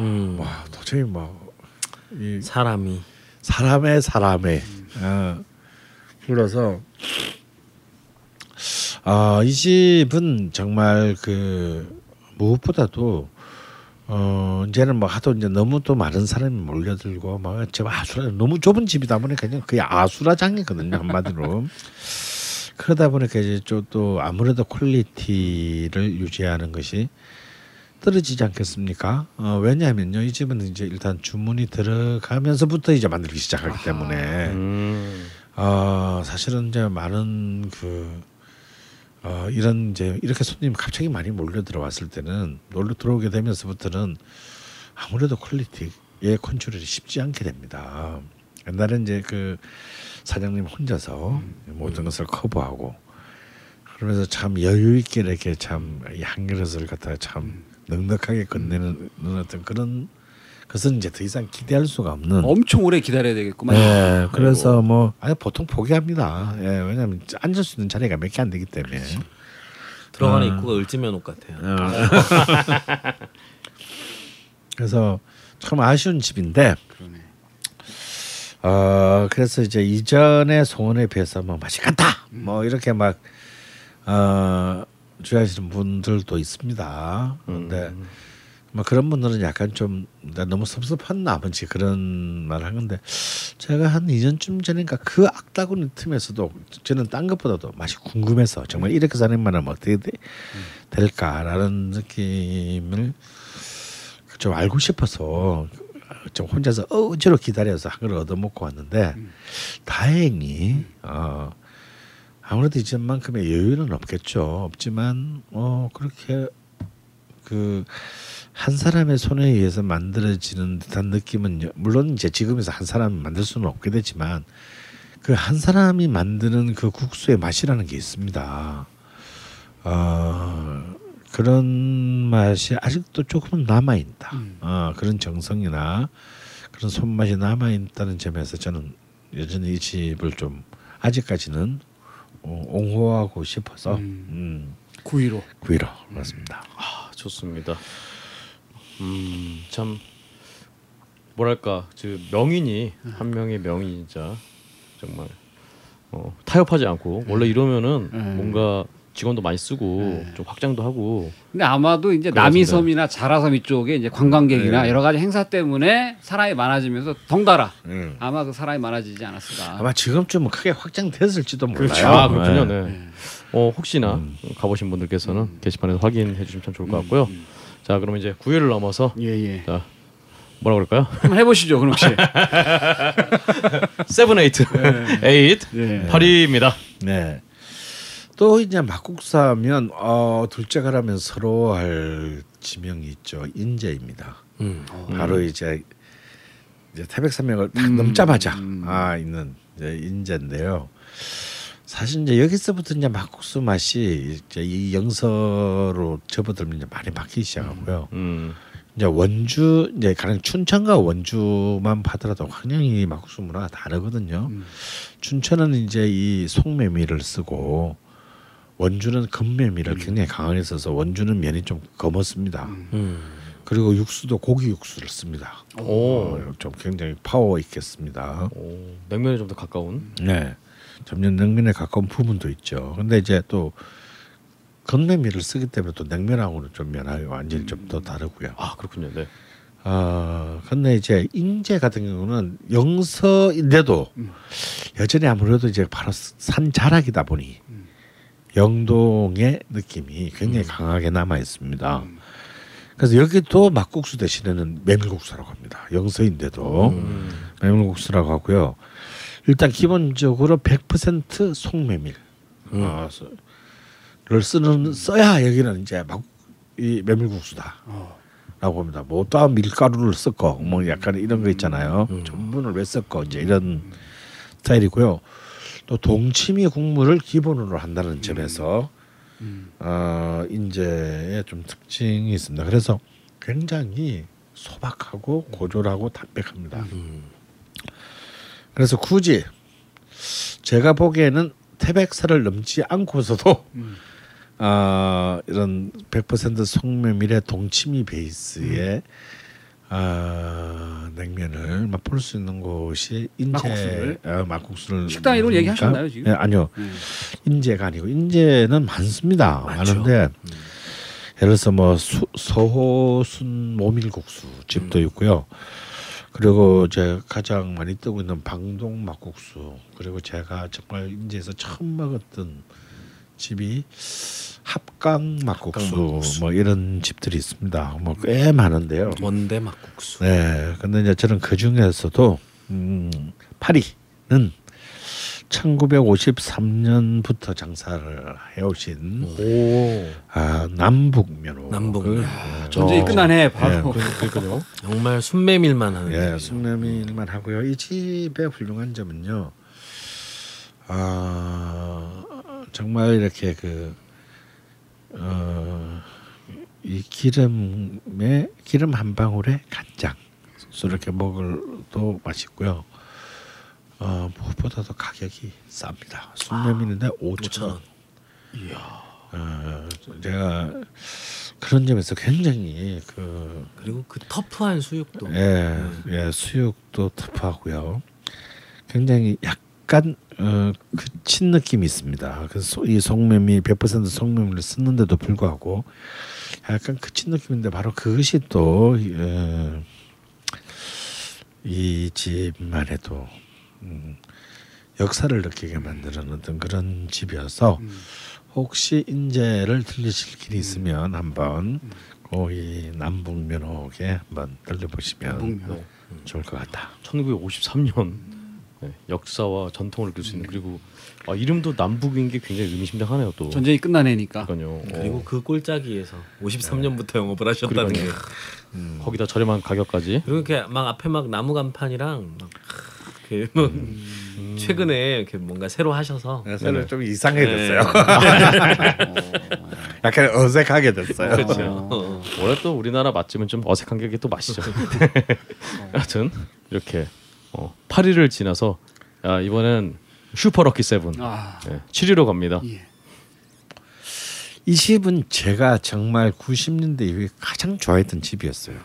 음, 와 도저히 뭐이 사람이. 사람의 사람의 어, 불러서 아, 이 집은 정말 그 무엇보다도 어 이제는 뭐 하도 이제 너무 또 많은 사람이 몰려들고 막저 아수라 너무 좁은 집이다 보니까 그냥 거의 아수라장이거든요 한마디로 그러다 보니까 이제 좀또 아무래도 quality를 유지하는 것이 떨어지지 않겠습니까? 어, 왜냐하면요 이 집은 이제 일단 주문이 들어가면서부터 이제 만들기 시작하기 때문에 음. 어, 사실은 이제 많은 그 어, 이런 이제 이렇게 손님이 갑자기 많이 몰려 들어왔을 때는 놀러 들어오게 되면서부터는 아무래도 퀄리티의 컨트롤이 쉽지 않게 됩니다. 옛날엔 이제 그 사장님 혼자서 모든 것을 커버하고 그러면서 참 여유 있게 이렇게 참한 그릇을 갖다가 참 넉넉하게 건네는 어떤 그런 것은 이제 더 이상 기대할 수가 없는 엄청 오래 기다려야 되겠구만. 네, 그래서 뭐 아니 보통 포기합니다. 예, 왜냐하면 앉을 수 있는 자리가 몇 개 안 되기 때문에. 들어가는 음. 입구가 을지면 옷 같아요. 어. 그래서 참 아쉬운 집인데. 그러네. 어 그래서 이제 이전의 소원에 비해서 뭐 맛이 같다. 뭐 이렇게 막 어, 주의하시는 분들도 있습니다. 그런데 뭐 그런 분들은 약간 좀 너무 섭섭한 나머지 그런 말을 하는데 제가 한 2년쯤 전인가 그 악다구니 틈에서도 저는 딴 것보다도 맛이 궁금해서 정말 이렇게 사람만 하면 어떻게 돼- 될까라는 느낌을 좀 알고 싶어서 좀 혼자서 억지로 기다려서 한 걸 얻어먹고 왔는데 다행히 어 아무래도 이전만큼의 여유는 없겠죠. 없지만 어 그렇게 그 한 사람의 손에 의해서 만들어지는 듯한 느낌은 요- 물론 이제 지금에서 한 사람이 만들 수는 없게 되지만 그 한 사람이 만드는 그 국수의 맛이라는 게 있습니다. 어, 그런 맛이 아직도 조금은 남아 있다. 어, 그런 정성이나 그런 손맛이 남아 있다는 점에서 저는 여전히 이 집을 좀 아직까지는 어, 옹호하고 싶어서 음, 구이로. 구이로 그렇습니다. 아, 좋습니다. 음, 참 뭐랄까 그 명인이 한 명의 명인 진짜 정말 어, 타협하지 않고 원래 이러면은 음. 뭔가 직원도 많이 쓰고 좀 확장도 하고 근데 아마도 이제 그렇습니다. 남이섬이나 자라섬 이쪽에 이제 관광객이나 네. 여러 가지 행사 때문에 사람이 많아지면서 덩달아 음. 아마 그 사람이 많아지지 않았을까. 아마 지금쯤은 크게 확장됐을지도 몰라요. 그렇죠. 아 그렇군요. 네. 네. 어 혹시나 가보신 분들께서는 게시판에서 확인해 주시면 참 좋을 것 같고요. 자 그럼 이제 9위를 넘어서 예 예. 자 뭐라 그럴까요? 한번 해보시죠, 그럼 혹시. seven eight eight 예. 8위입니다. 네. 또 이제 막국수 하면 어, 둘째가라면 서러워할 지명이 있죠. 인제입니다. 음. 바로 이제 이제 태백산맥을 딱 넘자마자 아 있는 이제 인제인데요. 사실 이제 여기서부터 이제 막국수 맛이 이제 이 영서로 접어들면 이제 많이 바뀌기 시작하고요. 음. 이제 원주 이제 가령 춘천과 원주만 봐더라도 확연히 막국수 문화가 다르거든요. 춘천은 이제 이 송메밀을 쓰고 원주는 금메밀을 굉장히 강하게 써서 원주는 면이 좀 검었습니다. 음. 그리고 육수도 고기 육수를 씁니다. 오. 어, 좀 굉장히 파워 있겠습니다. 오, 냉면에 좀 더 가까운. 네, 점점 냉면에 가까운 부분도 있죠. 근데 이제 또 건메밀을 쓰기 때문에 또 냉면하고는 좀 면하기 완전히 좀더 다르고요. 아 그렇군요. 네. 어, 근데 이제 인제 같은 경우는 영서인데도 여전히 아무래도 이제 바로 산 자락이다 보니 영동의 느낌이 굉장히 강하게 남아 있습니다. 그래서 여기도 막국수 대신에는 메밀국수라고 합니다. 영서인데도 메밀국수라고 하고요. 일단 기본적으로 100% 송메밀 어, 서- 를 쓰는 써야 여기는 이제 막 이 메밀국수다. 라고 합니다. 뭐또 밀가루를 섞어 뭐 약간 이런 거 있잖아요. 전분을 왜 섞어 이제 이런 스타일이고요. 또 동치미 국물을 기본으로 한다는 점에서 어, 인제의 좀 특징이 있습니다. 그래서 굉장히 소박하고 고졸하고 담백합니다. 그래서 굳이 제가 보기에는 태백살을 넘지 않고서도 아 이런 100% 송메밀의 동치미 베이스의 아 냉면을 맛볼 수 있는 곳이 인제 막국수를? 어, 막국수를 식당 이름 얘기하셨나요, 지금? 예, 아니요. 음. 인제가 아니고 인제는 많습니다. 많은데 예를 들어서 뭐 수, 서호순 모밀국수 집도 있고요 그리고 이제 가장 많이 뜨고 있는 방동 막국수 그리고 제가 정말 인제에서 처음 먹었던 집이 합강 막국수, 합강 막국수. 뭐 이런 집들이 있습니다. 뭐 꽤 많은데요. 원대 막국수. 네, 근데 이제 저는 그 중에서도 음, 파리는 1953년부터 장사를 해오신 오. 아, 남북면허. 남북면허. 전쟁이 끝나네 바로. 그러니까요. 정말 순메밀만 하는. 예. 숙면밀만 하고요. 이 집의 훌륭한 점은요. 아 정말 이렇게 그 어, 이 기름에 기름 한 방울에 간장 소 이렇게 먹을도 맛있고요. 어, 무엇보다도 가격이 쌉니다. 숙면밀인데 5천 원. 어, 제가 그런 점에서 굉장히 그 그리고 그 터프한 수육도. 예, 예, 수육도 터프하고요. 굉장히 약간 어, 그친 느낌이 있습니다. 그래서 소- 이 송면이 100% 송면을 쓰는데도 불구하고 약간 그친 느낌인데 바로 그것이 또 어, 이 집만 해도 음, 역사를 느끼게 만드는 어떤 그런 집이어서 혹시 인제를 들리실 길이 있으면 한번 거기 남북면옥에 한번 들려보시면 남북면허. 좋을 것 같다. 1953년 네, 역사와 전통을 느낄 수 있는 그리고 아, 이름도 남북인 게 굉장히 의미심장하네요 또. 전쟁이 끝나네니까. 그러니까요. 그리고 어, 그 꼴짜기에서 53년부터 영업을 하셨다는 게. 그러니까요. 거기다 저렴한 가격까지. 그리고 이렇게 막 앞에 막 나무 간판이랑 막 이렇게 뭐 최근에 이렇게 뭔가 새로 하셔서 저는 좀 이상하게 네. 됐어요. 약간 어색하게 됐어요. 그렇죠. 어. 원래 또 우리나라 맛집은 좀 어색한 게 또 맛이죠. 하여튼 이렇게 어, 8위를 지나서 야, 이번엔 super lucky seven 아, 네, 7위로 갑니다. 예. 이 집은 제가 정말 90년대 이후에 가장 좋아했던 집이었어요.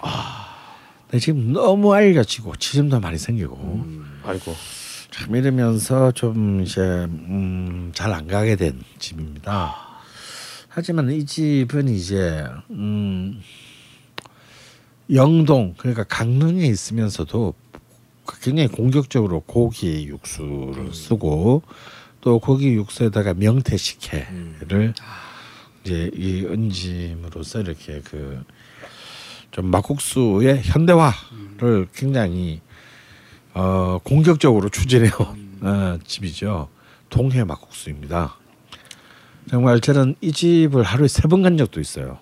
근데 지금 너무 알려지고 지점도 많이 생기고. 아이고. 참 이러면서 좀 이제 음, 잘 안 가게 된 집입니다. 하지만 이 집은 이제 음, 영동 그러니까 강릉에 있으면서도 굉장히 공격적으로 고기 육수를 쓰고 또 고기 육수에다가 명태 식혜를 이제 이 은짐으로써 이렇게 그 좀 막국수의 현대화를 굉장히 어, 공격적으로 추진해온 어, 집이죠. 동해 막국수입니다. 정말 저는 이 집을 하루에 세 번 간 적도 있어요.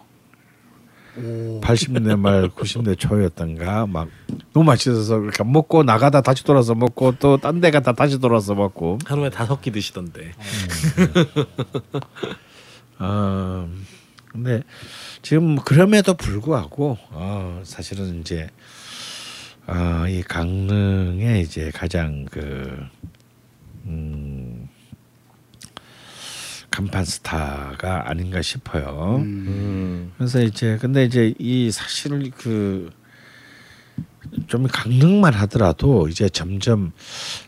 80년대 말 90년대 초였던가 막 너무 맛있어서 그러니까 먹고 나가다 다시 돌아서 먹고 또 딴데 갔다 다시 돌아서 먹고 하루에 다섯 끼 드시던데. 어, 근데 지금 뭐 그럼에도 불구하고 어, 사실은 이제 어, 이 강릉에 이제 가장 그 음, 간판 스타가 아닌가 싶어요. 음, 그래서 이제 근데 이제 이 사실 그 좀 강릉만 하더라도 이제 점점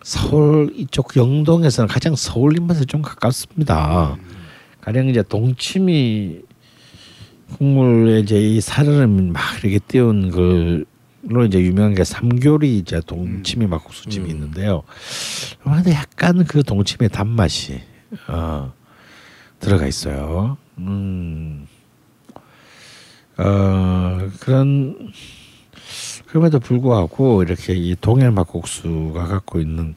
서울 이쪽 영동에서는 가장 서울 입맛에 좀 가깝습니다. 가령 이제 동치미 국물에 이제 이 살을 막 이렇게 띄운 걸로 이제 유명한 게 삼교리 이제 동치미 막국수집이 있는데요. 그런데 약간 그 동치미의 단맛이 어 들어가 있어요. 음. 어 그런 그럼에도 불구하고 이렇게 이 동해 막국수가 갖고 있는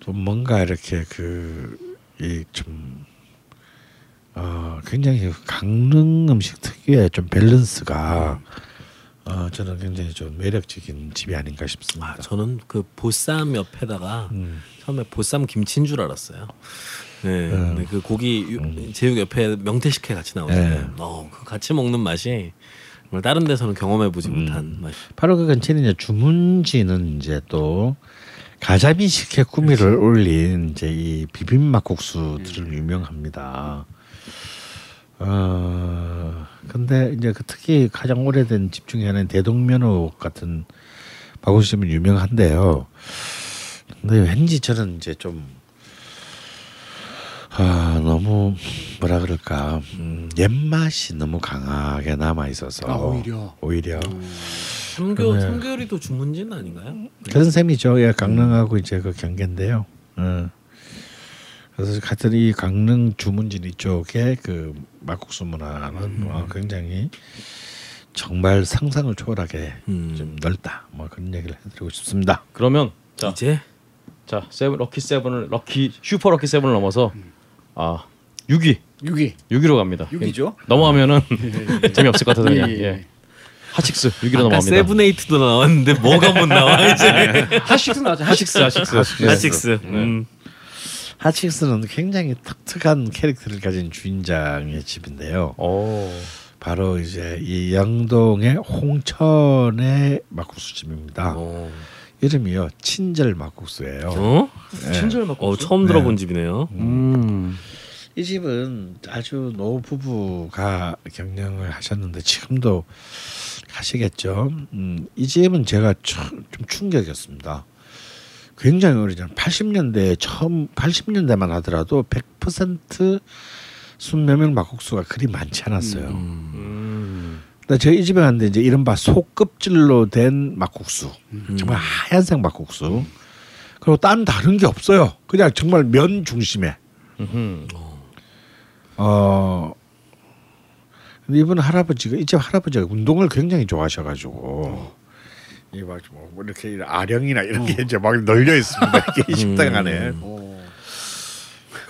또 뭔가 이렇게 그 이 좀 어, 굉장히 강릉 음식 특유의 좀 밸런스가 어, 저는 굉장히 좀 매력적인 집이 아닌가 싶습니다. 아, 저는 그 보쌈 옆에다가 음. 처음에 보쌈 김치인 줄 알았어요. 네, 음. 근데 그 고기 유- 제육 옆에 명태식혜 같이 나오잖아요. 네. 어, 그 같이 먹는 맛이 다른 데서는 경험해 보지 음. 못한 맛. 바로 그 근처는 이제 주문지는 이제 또 가자미 식혜 꾸미를 올린 이제 이 비빔 막국수들을 유명합니다. 어 근데 이제 그 특히 가장 오래된 집 중에 하나는 대동면허 같은 막국수집은 유명한데요. 근데 왠지 저는 이제 좀 아, 너무 뭐라 그럴까 음, 옛맛이 너무 강하게 남아 있어서 아, 오히려. 오히려 삼교 네. 삼교리도 주문진 아닌가요? 그런 셈이죠. 예, 강릉하고 이제 그 경계인데요. 어. 그래서 같은 이 강릉 주문진 이쪽에 그 막국수 문화는 어, 굉장히 정말 상상을 초월하게 음. 좀 넓다. 뭐 그런 얘기를 해드리고 싶습니다. 그러면 자, 이제 자 seven lucky seven을 lucky super lucky seven을 넘어서 아 6위 6위. 6위로 갑니다. 6위죠. 넘어가면은 재미없을 것 같아서 예, 그냥 예, 예. 예. 하식스 6위로 아까 넘어갑니다. seven eight도 나왔는데 뭐가 못 나와 이제 Hot Six 나왔죠. Hot Six Hot Six Hot Six. 음. 하칙스는 굉장히 독특한 캐릭터를 가진 주인장의 집인데요. 오. 바로 이제 이 영동의 홍천의 막국수 집입니다. 어. 이름이요 친절 막국수예요. 어? 친절 어 막국수. 처음 들어본 집이네요. 음. 이 집은 아주 노 부부가 경영을 하셨는데 지금도 가시겠죠. 음, 이 집은 제가 참- 좀 충격이었습니다. 굉장히 오래전 80년대 처음 80년대만 하더라도 100% 순면밀 막국수가 그리 많지 않았어요. 음. 근데 저희 이 집에 갔는데 이제 이른바 속껍질로 된 막국수, 음. 정말 하얀색 막국수. 그리고 딴 다른 게 없어요. 그냥 정말 면 중심에. 어. 근데 이분 할아버지가 이 집 할아버지가 운동을 굉장히 좋아하셔가지고 이막 뭐 이렇게 아령이나 이런 게 이제 막 널려 있습니다. 식당 안에. 어.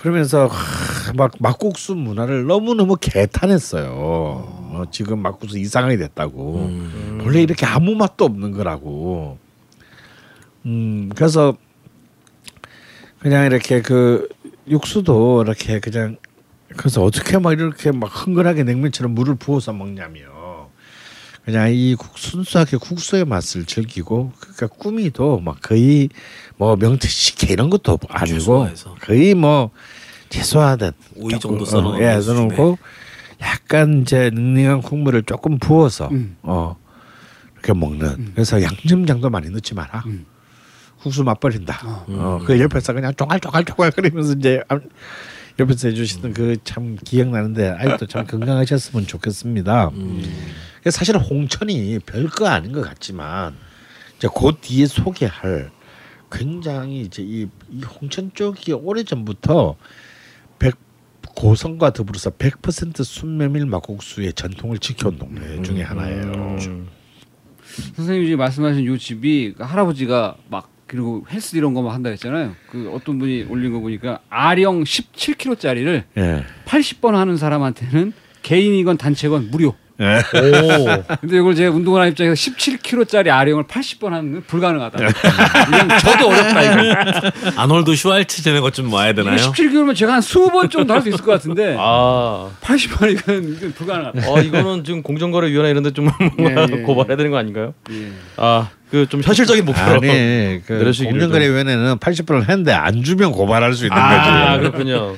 그러면서 하, 막 막국수 문화를 너무 너무 개탄했어요. 어, 지금 막국수 이상하게 됐다고. 음. 원래 이렇게 아무 맛도 없는 거라고. 음 그래서 그냥 이렇게 그 육수도 이렇게 그냥 그래서 어떻게 막 이렇게 막 흥건하게 냉면처럼 물을 부어서 먹냐며 그냥 이 국, 순수하게 국수의 맛을 즐기고 그러니까 꾸미도 막 거의 뭐 명태식혜 이런 것도 아니고 최소화해서. 거의 뭐 최소화된 오이 정도 어, 예, 넣은 썰어놓고 약간 이제 능능한 국물을 조금 부어서 음. 어 이렇게 먹는 그래서 양념장도 많이 넣지 마라 음. 국수 맛버린다 어. 어, 그 옆에서 그냥 쪼갈쪼갈쪼갈 그러면서 이제 아, 옆에서 해주시던 그 참 기억나는데 아직도 참 건강하셨으면 좋겠습니다 음. 사실 홍천이 별거 아닌 것 같지만 이제 그 뒤에 소개할 굉장히 이제 이, 이 홍천 쪽이 오래 전부터 백 고성과 더불어서 100% 순메밀 막국수의 전통을 지켜온 동네 중에 하나예요. 음. 선생님이 지금 말씀하신 요 집이 그 할아버지가 막 그리고 헬스 이런 거만 한다 했잖아요. 그 어떤 분이 올린 거 보니까 아령 17kg짜리를 예. 80번 하는 사람한테는 개인이건 단체건 무료. 오. 근데 이걸 제가 운동을 하는 입장에서 17kg짜리 아령을 80번 하는 건 불가능하다. 이건 저도 어렵다 이거. 아놀드 슈왈츠제네 것좀 와야 되나요? 17kg면 제가 한 20번 정도 할 수 있을 것 같은데 아. 80번 이건 이건 불가능하다. 어 이거는 지금 공정거래위원회 이런 데좀 뭔가 예, 예. 고발해야 되는 거 아닌가요? 예. 아, 그좀 현실적인 목표로. 아니 그 공정거래위원회는 80번을 했는데 안 주면 고발할 수 있는 아, 거지. 그렇군요.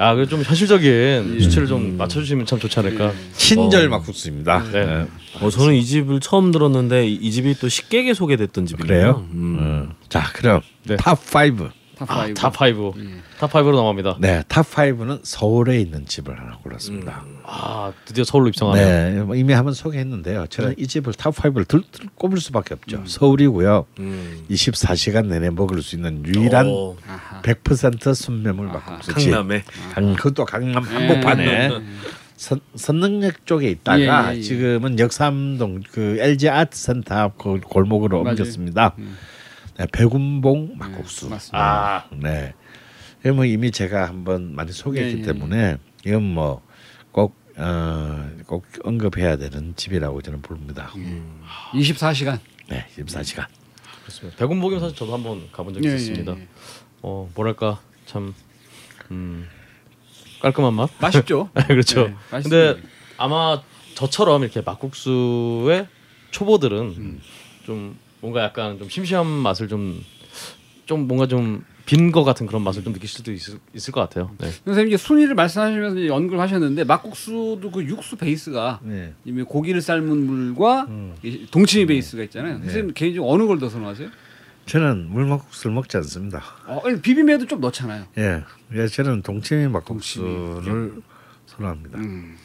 아, 그 좀 현실적인 수치를 좀 맞춰 주시면 참 좋지 않을까. 친절 어. 막국수입니다. 네. 예. 어, 저는 이 집을 처음 들었는데 이, 이 집이 또 식객에 소개됐던 집이네요. 그래요? 음. 어. 자 그럼 네. top 5. top 아, 5. top 5. 예. top 5로 넘어갑니다. 네, top 5는 서울에 있는 집을 하나 골랐습니다. 아, 드디어 서울로 입성하네요. 네, 뭐 이미 한번 소개했는데요. 저는 이 집을 top 5를 들, 들, 꼽을 수밖에 없죠. 서울이고요. 음. 24시간 내내 먹을 수 있는 유일한 오, 아하. 100% 순메밀. 막국수 집. 강남에 강, 그것도 강남 한복판에 선, 선능력 쪽에 있다가 예, 예, 예. 지금은 역삼동 그 LG 아트센터 골목으로 맞아요. 옮겼습니다. 음. 네, 백운봉 막국수. 맞습니다. 아, 네. 이거 뭐 이미 제가 한번 많이 소개했기 예, 예, 때문에 이건 뭐 꼭 어, 꼭 언급해야 되는 집이라고 저는 봅니다. 24시간. 네, 24시간. 그렇습니다. 백운복이면 사실 저도 한번 가본 적이 예, 있습니다. 예, 예. 어, 뭐랄까 참 음, 깔끔한 맛. 맛있죠. 그렇죠. 네, 맛있습니다. 근데 아마 저처럼 이렇게 막국수의 초보들은 음. 좀 뭔가 약간 좀 심심한 맛을 좀 좀 뭔가 좀빈것 같은 그런 맛을 좀 느낄 수도 있을, 있을 것 같아요. 네. 선생님 이제 순위를 말씀하시면서 이제 언급을 하셨는데 막국수도 그 육수 베이스가 네. 이미 고기를 삶은 물과 이 동치미 베이스가 있잖아요. 선생님 개인적으로 어느 걸 더 선호하세요? 저는 물막국수를 먹지 않습니다. 어, 비빔에도 좀 넣잖아요. 예, 예 저는 동치미 막국수를 선호합니다. 음.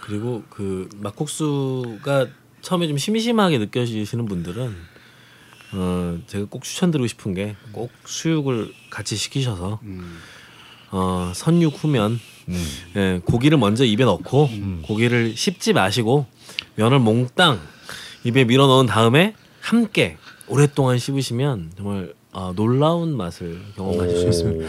그리고 그 막국수가 처음에 좀 심심하게 느껴지시는 분들은 어 제가 꼭 추천드리고 싶은 게 꼭 수육을 같이 시키셔서 음. 어 선육 후면 음. 예, 고기를 먼저 입에 넣고 고기를 씹지 마시고 면을 몽땅 입에 밀어 넣은 다음에 함께 오랫동안 씹으시면 정말 아, 놀라운 맛을 경험하실 수 있습니다.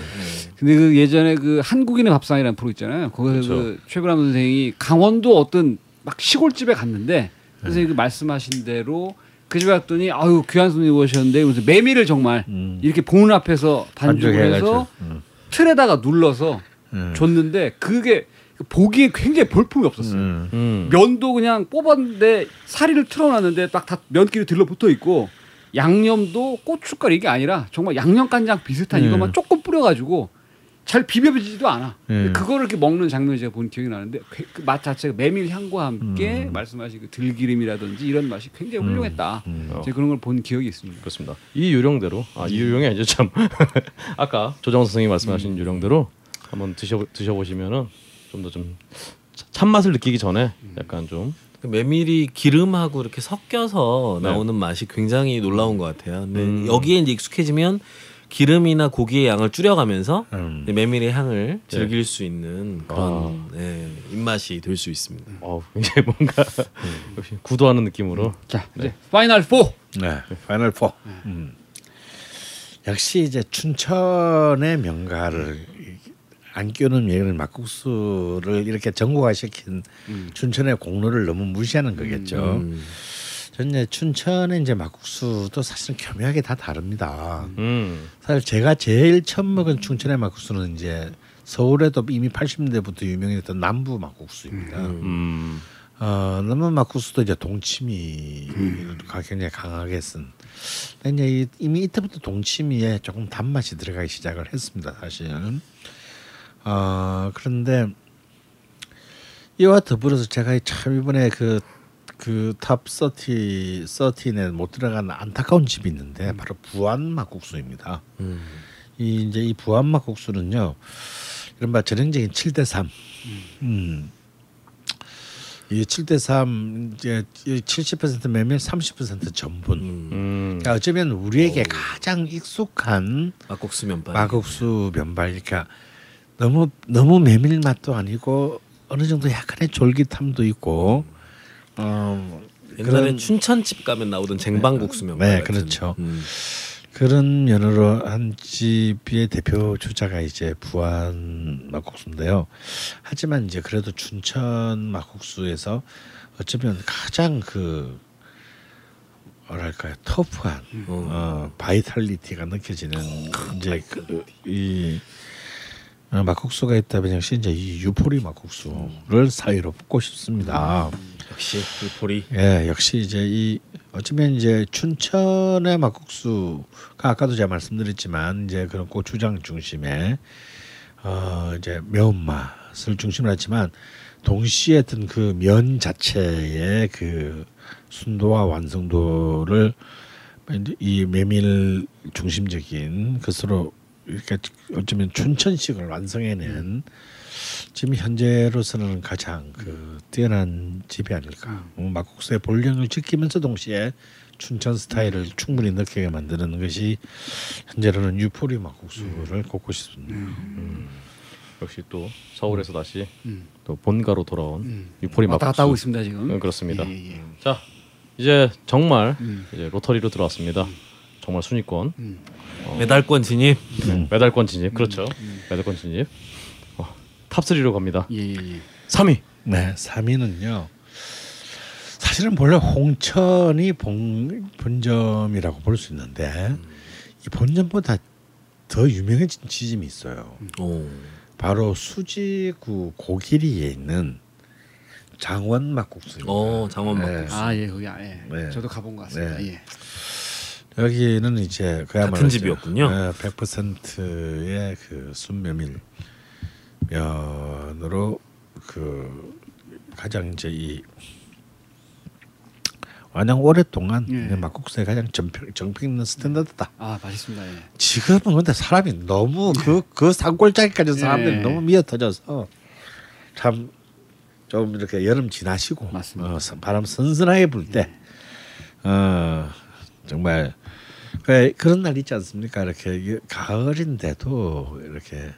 근데 그 예전에 그 한국인의 밥상이라는 프로 있잖아요. 거기서 그 최근함 선생이 강원도 어떤 막 시골집에 갔는데 선생님 그 말씀하신 대로 그 집에 갔더니 아유 귀한 손님 오셨는데 그래서 메밀을 정말 음. 이렇게 보는 앞에서 반죽을. 해서 음. 틀에다가 눌러서 음. 줬는데 그게 보기에 굉장히 볼품이 없었어요. 음. 음. 면도 그냥 뽑았는데 사리를 틀어놨는데 딱 다 면끼리 들러붙어 있고 양념도 고춧가루 이게 아니라 정말 양념 간장 비슷한 음. 이것만 조금 뿌려가지고 잘 비벼지지도 않아. 음. 그거를 이렇게 먹는 장면을 제가 본 기억이 나는데 그 맛 자체가 메밀 향과 함께 음. 말씀하신 그 들기름이라든지 이런 맛이 굉장히 훌륭했다. 음. 제가 그런 걸 본 기억이 있습니다. 그렇습니다. 이 요령대로 아 이 요령이 아니죠 참 아까 조정 선생님이 말씀하신 요령대로 한번 드셔 드셔보시면은 좀 더좀 참맛을 느끼기 전에 약간 좀그 메밀이 기름하고 이렇게 섞여서 네. 나오는 맛이 굉장히 놀라운 것 같아요. 근데 음. 여기에 이제 익숙해지면 기름이나 고기의 양을 줄여가면서 음. 이제 메밀의 향을 즐길 수 있는 그런 아. 네, 입맛이 될 수 있습니다. 어 굉장히 뭔가 역시 구도하는 느낌으로 자 이제 final 4. 네, final 4. 음. 역시 이제 춘천의 명가를 안 끼우는 예를 막국수를 이렇게 전국화시킨 춘천의 공로를 너무 무시하는 거겠죠. 음. 저는 이제 춘천의 이제 막국수도 사실은 교묘하게 다 다릅니다. 음 사실 제가 제일 처음 먹은 춘천의 막국수는 이제 서울에도 이미 80년대부터 유명했던 남부 막국수입니다. 음. 어, 남부 막국수도 이제 동치미가 굉장히 강하게 쓴. 근데 이제 이- 이미 이때부터 동치미에 조금 단맛이 들어가기 시작을 했습니다. 사실은. 어, 그런데 이와 더불어서 제가 참 이번에 그 그탑 30, 13에 못 들어간 안타까운 집이 있는데 바로 부안 막국수입니다. 음. 이 이제 이 부안 막국수는요. 이른바 전형적인 7대 3. 음. 이 7대 3 이제 70% 메밀 30% 전분. 음. 그러니까 어쩌면 우리에게 가장 익숙한 막국수 면발. 막국수 면발 그러니까 너무 너무 메밀 맛도 아니고 어느 정도 약간의 쫄깃함도 있고 어 옛날에 그런- 춘천집 가면 나오던 쟁반국수 면발. 네, 같은. 그렇죠. 음. 그런 면으로 한 집의 대표 주자가 이제 부안 막국수인데요. 하지만 이제 그래도 춘천 막국수에서 어쩌면 가장 그 뭐랄까요 터프한 어, vitality가 느껴지는 이제 그, 이 어, 막국수가 있다면 역시 이제 이 유포리 막국수를 4위로 뽑고 싶습니다. 역시 유포리. 예, 역시 이제 이 어쩌면 이제 춘천의 막국수가 아까도 제가 말씀드렸지만 이제 그런 고추장 중심의 어 이제 매운맛을 중심으로 했지만 동시에 어떤 그 면 자체의 그 순도와 완성도를 이 메밀 중심적인 것으로 이렇게 어쩌면 춘천식을 완성해낸 지금 현재로서는 가장 그 뛰어난 집이 아닐까. 어, 막국수의 본령을 지키면서 동시에 춘천 스타일을 충분히 느끼게 만드는 것이 현재로는 유포리 막국수를 꼽고 싶습니다. 역시 또 서울에서 다시 음. 또 본가로 돌아온 유포리 왔다 막국수. 갔다 하고 있습니다 지금. 음, 그렇습니다. 예, 예. 자 이제 정말 음. 이제 로터리로 들어왔습니다. 정말 순위권 메달권 진입. 네, 메달권 진입 그렇죠. 메달권 진입 어, top 3로 갑니다. 예, 예, 예. 3위 네, 3위는요. 사실은 본래 홍천이 본, 본점이라고 볼 수 있는데 이 본점보다 더 유명해진 지점이 있어요. 오. 바로 수지구 고기리에 있는 장원 막국수입니다. 어, 장원 네. 막국수. 아 예, 거기 아, 예. 네. 저도 가본 것 같습니다. 네. 예. 여기는 이제 그야말로 같은 집이었군요. 네, 100%의 그 순면밀 면으로 그 가장 이제 이 가장 오랫동안 예. 네, 막국수의 가장 정평, 정평 있는 스탠다드다. 아 맛있습니다. 예. 지금은 근데 사람이 너무 그그 산골짜기까지 사람들이 예. 너무 미어 터져서 참 좀 이렇게 여름 지나시고 맞습니다. 어, 선- 바람 선선하게 불때 어, 정말 그 그런 날 있지 않습니까? 이렇게 이- 가을인데도 이렇게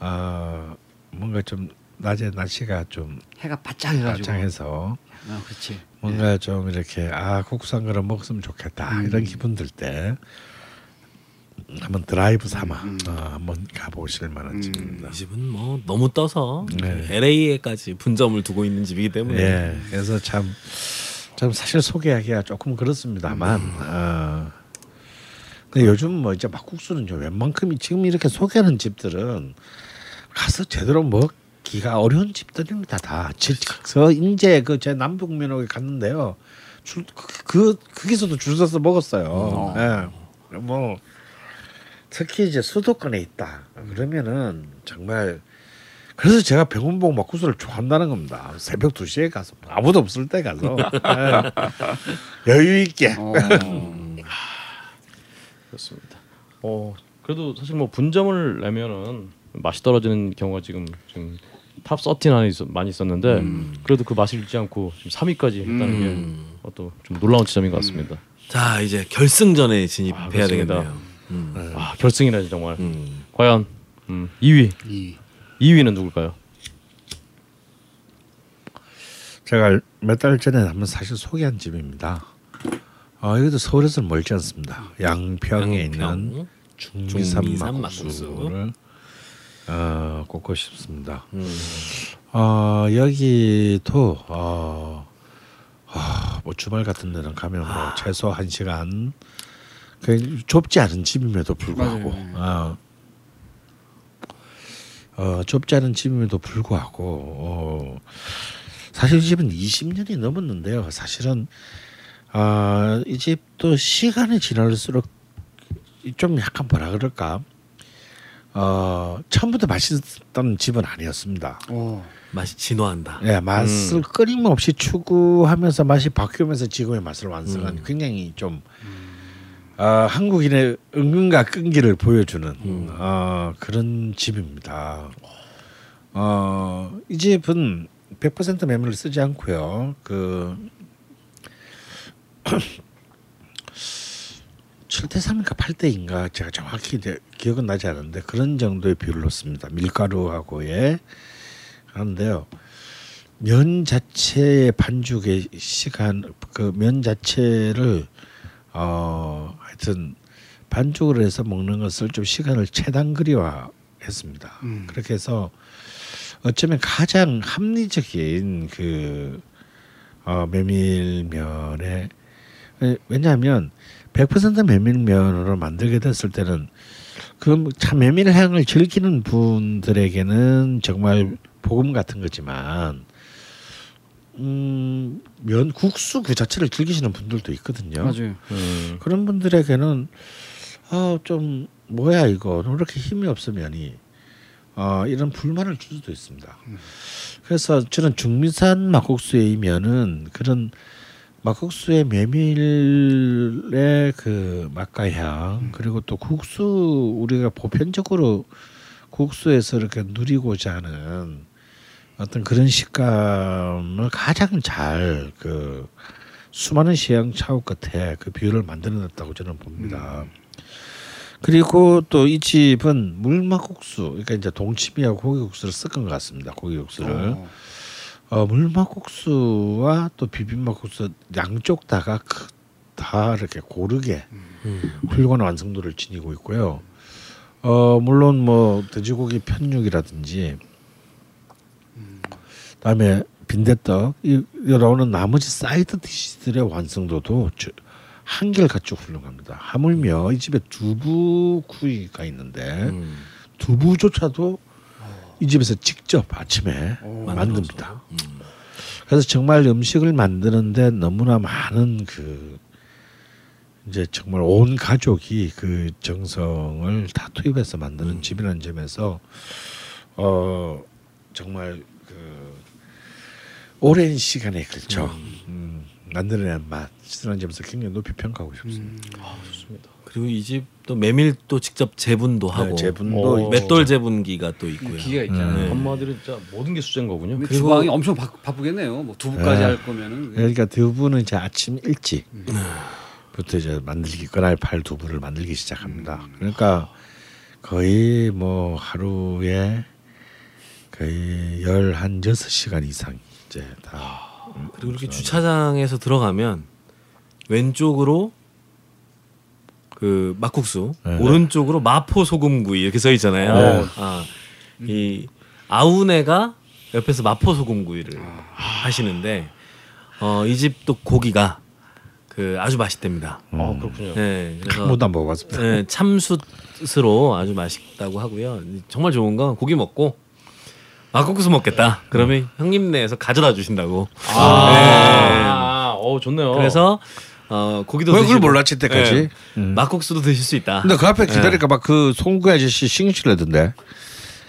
어, 뭔가 좀 낮에 날씨가 좀 해가 바짝 해가지고. 깜짝해서 아 그렇지. 뭔가 좀 이렇게 아 국수 한 그릇 먹었으면 좋겠다 음. 이런 기분 들 때 한번 드라이브 삼아 음. 어, 한번 가보실 만한 집입니다. 이 집은 뭐 너무 떠서 네. LA에까지 분점을 두고 있는 집이기 때문에 예, 그래서 참, 참 사실 소개하기가 조금 그렇습니다만, 어, 근데 요즘 뭐 이제 막국수는 좀 웬만큼 지금 이렇게 소개하는 집들은 가서 제대로 먹기가 어려운 집들입니다 다. 저 인제 그 제 남북면허에 갔는데요, 줄, 그, 그 거기서도 줄 서서 먹었어요. 예, 뭐 특히 이제 수도권에 있다 그러면은 정말 그래서 제가 백운봉 막국수를 좋아한다는 겁니다. 새벽 2시에 가서 아무도 없을 때 가서 예. 여유 있게 어, 그렇습니다. 어 그래도 사실 뭐 분점을 내면은 맛이 떨어지는 경우가 지금 지금 top 13 안에 있어, 많이 있었는데 그래도 그 맛을 잃지 않고 지금 3위까지 했다는 음. 게 또 좀 놀라운 지점인 것 같습니다. 자 이제 결승전에 진입해야 아. 되겠네요. 음. 아 결승이네 정말. 음. 과연 음, 2위 이 2위는 누굴까요? 제가 몇 달 전에 한번 사실 소개한 집입니다. 어, 이것도 서울에서 멀지 않습니다. 양평에 있는 양평. 중미산 중미산 막국수를 어, 꼽고 싶습니다. 음. 어, 여기도 어, 아, 뭐 주말 같은 데는 가면 뭐 최소 한 시간 그 좁지 않은 집임에도 불구하고 어, 어, 좁지 않은 집임에도 불구하고 어, 사실 이 집은 20년이 넘었는데요. 사실은 아, 이 집도 시간이 지날수록 좀 약간 뭐라 그럴까 어, 처음부터 맛있던 집은 아니었습니다. 오. 맛이 진화한다. 예, 맛을 끊임없이 추구하면서 맛이 바뀌면서 지금의 맛을 완성한 굉장히 좀 어, 한국인의 은근과 끈기를 보여주는 어, 그런 집입니다. 어, 이 집은 100% 매물을 쓰지 않고요. 그 7대 3인가 8대 인가 제가 정확히 기억은 나지 않는데 그런 정도의 비율을 넣습니다. 밀가루하고의 하는데요. 면 자체의 반죽의 시간 그 면 자체를 어 하여튼 반죽을 해서 먹는 것을 좀 시간을 최단거리화했습니다. 그렇게 해서 어쩌면 가장 합리적인 그 어, 메밀면에 왜- 왜냐하면 100% 메밀면으로 만들게 됐을 때는 그참 메밀 향을 즐기는 분들에게는 정말 복음 같은 거지만 음, 면 국수 그 자체를 즐기시는 분들도 있거든요. 맞아요. 음, 그런 분들에게는 아, 좀 뭐야 이거 왜 이렇게 힘이 없으면이 어, 이런 불만을 줄 수도 있습니다. 그래서 저는 중미산 막국수의 면은 그런 막국수의 메밀의 그 맛과 향 그리고 또 국수 우리가 보편적으로 국수에서 이렇게 누리고자 하는 어떤 그런 식감을 가장 잘 그 수많은 시행착오 끝에 그 비율을 만들어냈다고 저는 봅니다. 그리고 또 이 집은 물막국수, 그러니까 이제 동치미하고 고기국수를 섞은 것 같습니다. 고기국수를. 어. 어, 물막국수와 또 비빔막국수 양쪽 다가 크- 다 이렇게 고르게 훌륭한 완성도를 지니고 있고요. 어 물론 뭐 돼지고기 편육이라든지 그다음에 빈대떡 이이 나오는 나머지 side dish들의 완성도도 저- 한결같이 훌륭합니다. 하물며 이 집에 두부 구이가 있는데 음. 두부조차도 이 집에서 직접 아침에 만듭니다. 그래서 정말 음식을 만드는데 너무나 많은 그 이제 정말 온 가족이 그 정성을 다 투입해서 만드는 집이라는 점에서 어 정말 그 오랜 시간에 걸쳐 음, 만들어낸 맛이라는 점에서 굉장히 높이 평가하고 싶습니다. 그리고 이집또 메밀도 직접 재분도 하고 네, 재분도 어. 맷돌 재분기가 또 있고요. 기가 있잖아요. 네. 한마디로 진짜 모든 게 수제인 거군요. 그리고- 주방이 엄청 바, 바쁘겠네요. 뭐 두부까지 네. 할 거면은 그러니까 두부는 이제 아침 일찍부터 이제 만들기 그날 팔 두부를 만들기 시작합니다. 그러니까 거의 뭐 하루에 거의 열한 여섯 시간 이상 이제 다 그리고 이렇게 주차장에서 들어가면 왼쪽으로 그 막국수, 네. 오른쪽으로 마포 소금구이 이렇게 써 있잖아요. 네. 아, 이 아우네가 옆에서 마포 소금구이를 하시는데 어, 이집또 고기가 그 아주 맛있답니다. 아 그렇군요. 네, 한 그래서 번도 안 먹어봤습니다. 네, 참숯으로 아주 맛있다고 하고요. 정말 좋은 건 고기 먹고 막국수 먹겠다. 그러면 형님네에서 가져다 주신다고. 아, 어 좋네요. 그래서 어, 고기도 왜 그걸 몰랐지 때까지? 네, 음. 막국수도 드실 수 있다. 근데 그 앞에 기다리니까 막 그 송구 아저씨 싱실하던데.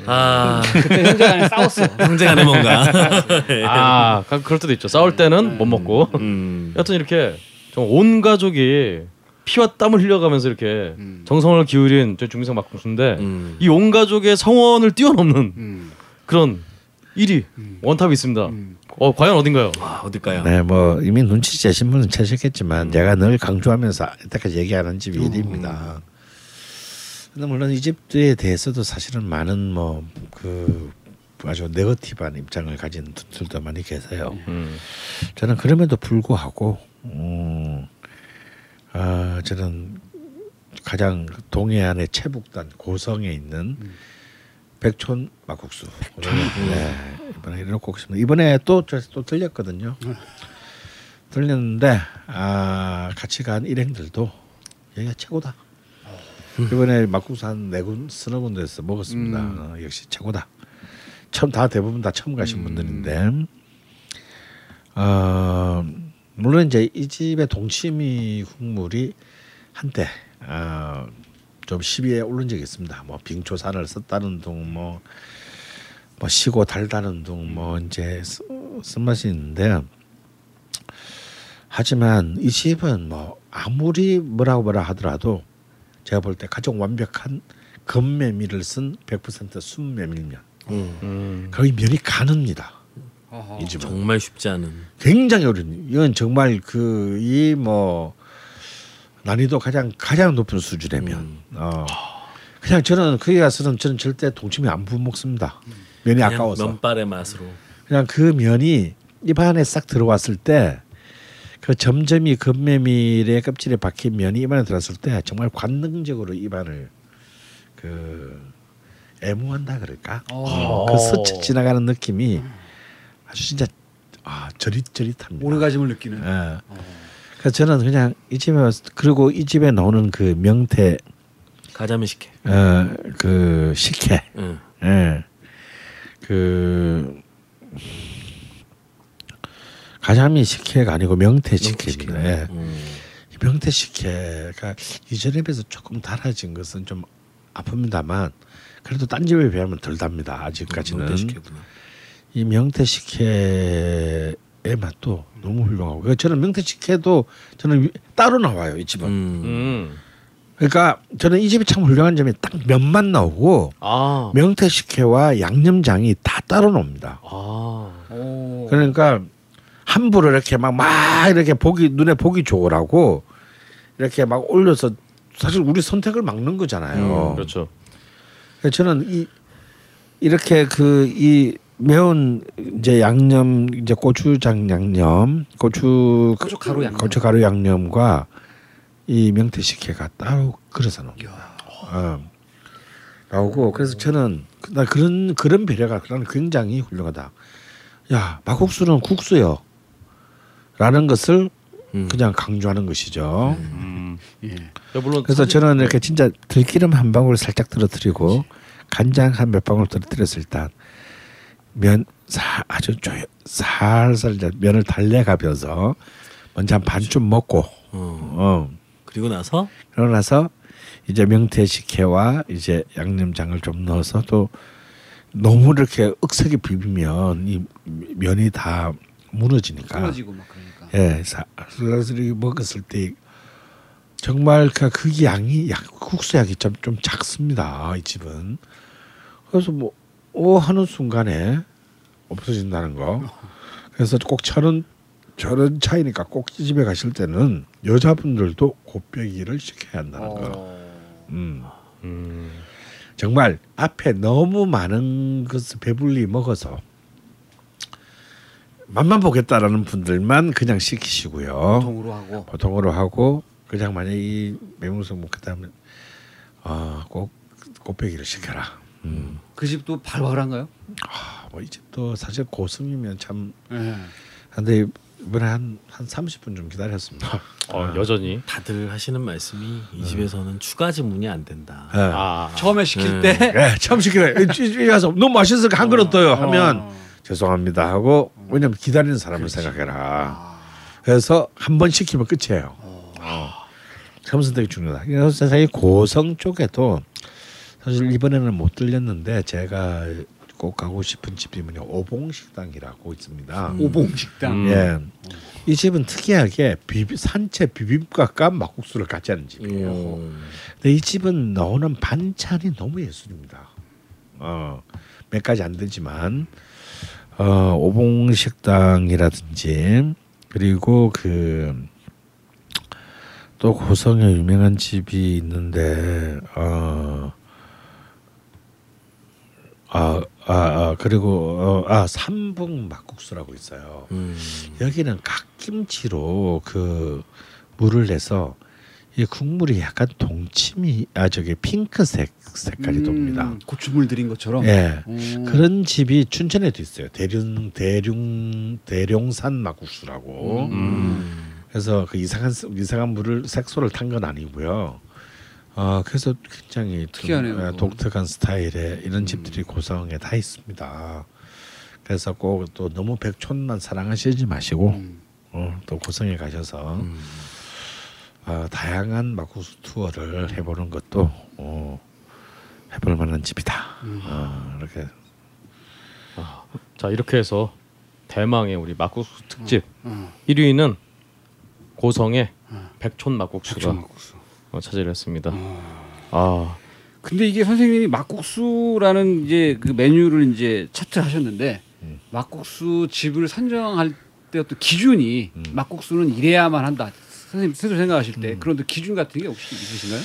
아 그때 형제간에 싸웠어. 형제간에 뭔가. 아 가- 그럴 때도 있죠. 싸울 때는 못 먹고. 음. 여튼 이렇게 온 가족이 피와 땀을 흘려가면서 이렇게 정성을 기울인 저 중성 막국수인데 음. 이온 가족의 성원을 뛰어넘는 음. 그런 1위 원탑이 있습니다. 어 과연 어딘가요? 와, 어딜까요? 네, 뭐 이미 눈치 채신 분은 채셨겠지만 제가 늘 강조하면서 이때까지 얘기하는 집이 1위입니다. 근데 물론 이 집에 대해서도 사실은 많은 뭐 그 아주 네거티브한 입장을 가진 분들도 많이 계세요. 음. 저는 그럼에도 불구하고 음, 아, 저는 가장 동해안의 최북단 고성에 있는 백촌 막국수 네, 이번에 이렇게 오겠습니다. 이번에 또또 들렸거든요. 들렸는데 아, 같이 간 일행들도 여기가 최고다. 이번에 막국수 한 네군 서너 군데서 먹었습니다. 어, 역시 최고다. 처음 다 대부분 다 처음 가신 분들인데 어, 물론 이제 이 집의 동치미 국물이 한때 어, 좀 시비에 오른 적이 있습니다. 뭐 빙초산을 썼다는 둥, 뭐, 뭐 시고 달다는 둥, 뭐 이제 쓰- 쓴맛이 있는데 하지만 이 집은 뭐 아무리 뭐라고 뭐라 하더라도 제가 볼 때 가장 완벽한 건메밀을 쓴 100% 순메밀면 음. 거의 면이 가늡니다. 어허. 이 집은 정말 쉽지 않은. 굉장히 어려운 이건 정말 그 이 뭐 난이도 가장 가장 높은 수준이면 어 그냥 저는 거기 가서는 저는 절대 동치미 안 부어 먹습니다. 면이 아까워서 면발의 맛으로. 그냥 그 면이 입 안에 싹 들어왔을 때 그 점점이 건메밀의 껍질에 박힌 면이 입 안에 들어왔을 때 정말 관능적으로 입안을 그 애무한다 그럴까? 어. 그 스쳐 지나가는 느낌이 아주 진짜 아 저릿저릿합니다. 오르가즘을 느끼는. 예. 그래서 저는 그냥 이 집에 와서 그리고 이 집에 나오는 그 명태 가자미 식혜. 어그 식혜 응. 예. 그 가자미 식혜가 아니고 명태 식혜입니다. 예. 음. 이 명태 식혜가 이전에 비해서 조금 달아진 것은 좀 아픕니다만 그래도 딴 집에 비하면 덜 답니다. 아직까지는 명태 식혜구나. 이 명태 식혜 의 맛도 너무 훌륭하고 그러니까 저는 명태식혜도 저는 위- 따로 나와요 이 집은. 음. 음. 그러니까 저는 이 집이 참 훌륭한 점이 딱 면만 나오고 아. 명태식혜와 양념장이 다 따로 나옵니다. 아. 오. 그러니까 함부로 이렇게 막 막 이렇게 보기 눈에 보기 좋으라고 이렇게 막 올려서 사실 우리 선택을 막는 거잖아요. 그렇죠. 그래서 저는 이 이렇게 그 이 매운 이제 양념 이제 고추장 양념 고추 고춧가루 양념. 고춧가루 양념과 이 명태식혜가 따로 그려서 나옵니다. 어. 나오고 그래서 저는 그- 나 그런 그런 배려가 나는 굉장히 훌륭하다. 야 막국수는 국수요. 라는 것을 음. 그냥 강조하는 것이죠. 예. 야, 물론 그래서 사실- 저는 이렇게 진짜 들기름 한 방울 살짝 떨어뜨리고 간장 한 몇 방울 떨어뜨려서 일단 면 사, 아주 조 살살 면을 달래가면서 먼저 한 반쯤 먹고 어. 어 그리고 나서 그러고 나서 이제 명태 식혜와 이제 양념장을 좀 넣어서 또 너무 이렇게 억세게 비비면 이 면이 다 무너지니까 끊어지고 막 그러니까. 예, 사- 그래서 이렇게 먹었을 때 정말 그, 그 양이 약 국수 양이 좀, 좀 작습니다. 이 집은. 그래서 뭐, 오 하는 순간에 없어진다는 거. 그래서 꼭 저런 저런 차이니까 꼭이 집에 가실 때는 여자분들도 곱빼기를 시켜야 한다는 거. 음. 음. 정말 앞에 너무 많은 것을 배불리 먹어서 맛만 보겠다라는 분들만 그냥 시키시고요. 통으로 하고. 보통으로 하고 그냥 만약 이 매운석 먹겠다면 아꼭 곱빼기를 시켜라. 음. 그 집도 발발한가요? 아, 뭐 이 집도 사실 고성이면 참 예. 근데 이번에 한한 30분 좀 기다렸습니다. 어, 여전히 다들 하시는 말씀이 이 집에서는 추가 지 문이 안 된다. 예. 아. 처음에 시킬 네. 때 예, 처음 시키래. 가서 너무 맛있으니까 한 그릇 더요 하면 어. 죄송합니다 하고 왜냐면 기다리는 사람을 생각해라. 그래서 한 번 시키면 끝이에요. 어. 처음 선택이 중요하다. 그래서 세상에 고성 쪽에도 사실 이번에는 못 들렸는데 제가 꼭 가고 싶은 집이 뭐냐 오봉식당이라고 있습니다. 오봉식당. 음. 예, 이 집은 특이하게 비비, 산채 비빔밥과 막국수를 같이 하는 집이에요. 음. 근데 이 집은 나오는 반찬이 너무 예술입니다. 어, 몇 가지 안 되지만 어, 오봉식당이라든지 그리고 그 또 고성에 유명한 집이 있는데 어, 아, 아, 아 그리고 어, 아 삼봉 막국수라고 있어요. 음. 여기는 갓김치로 그 물을 내서 이 국물이 약간 동치미 아 저기 핑크색 색깔이 돕니다. 음, 고추물 들인 것처럼. 예. 음. 그런 집이 춘천에도 있어요. 대륜 대륜 대룡산 막국수라고. 음. 그래서 그 이상한 스- 이상한 물을 색소를 탄 건 아니고요. 어 그래서 굉장히 좀, 특이하네요, 예. 독특한 스타일의 이런 음. 집들이 고성에 다 있습니다. 그래서 꼭 또 너무 백촌만 사랑하시지 마시고 음. 어, 또 고성에 가셔서 음. 어, 다양한 막국수 투어를 해보는 것도 어, 해볼 만한 집이다. 음. 어, 이렇게 자 이렇게 해서 대망의 우리 막국수 특집 어. 1위는 고성의 백촌 막국수가 백촌 막국수. 어, 차지를 했습니다. 아 근데 이게 선생님이 막국수라는 이제 그 메뉴를 이제 차트 하셨는데 음. 막국수 집을 선정할 때 어떤 기준이 음. 막국수는 이래야만 한다. 선생님 스스로 생각하실 때 그런 또 기준 같은 게 혹시 있으신가요?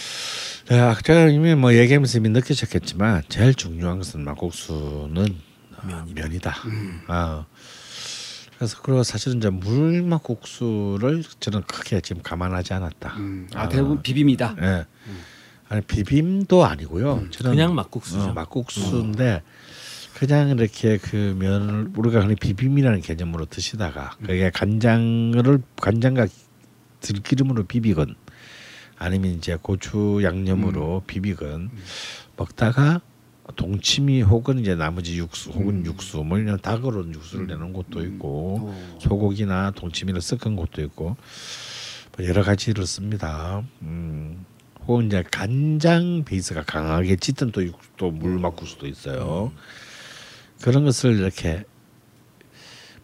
네, 제가 이미 뭐 얘기하면서 이미 느끼셨겠지만 제일 중요한 것은 막국수는 어, 면이다. 아, 그래서 그리고 사실은 이제 물막국수를 저는 크게 지금 감안하지 않았다. 음. 아, 대부분 비빔이다. 예. 아니 비빔도 아니고요. 저는 그냥 막국수죠. 어, 막국수인데 그냥 이렇게 그 면을 우리가 흔히 비빔이라는 개념으로 드시다가 그게 간장을 간장과 들기름으로 비비건 아니면 이제 고추 양념으로 비비건 먹다가 동치미 혹은 이제 나머지 육수 혹은 육수 뭐 이런 닭으로 육수를 내는 곳도 있고 어. 소고기나 동치미를 섞은 곳도 있고 뭐 여러 가지를 씁니다. 음. 혹은 이제 간장 베이스가 강하게 짙은 또 육수 또 물막국수도 있어요. 그런 것을 이렇게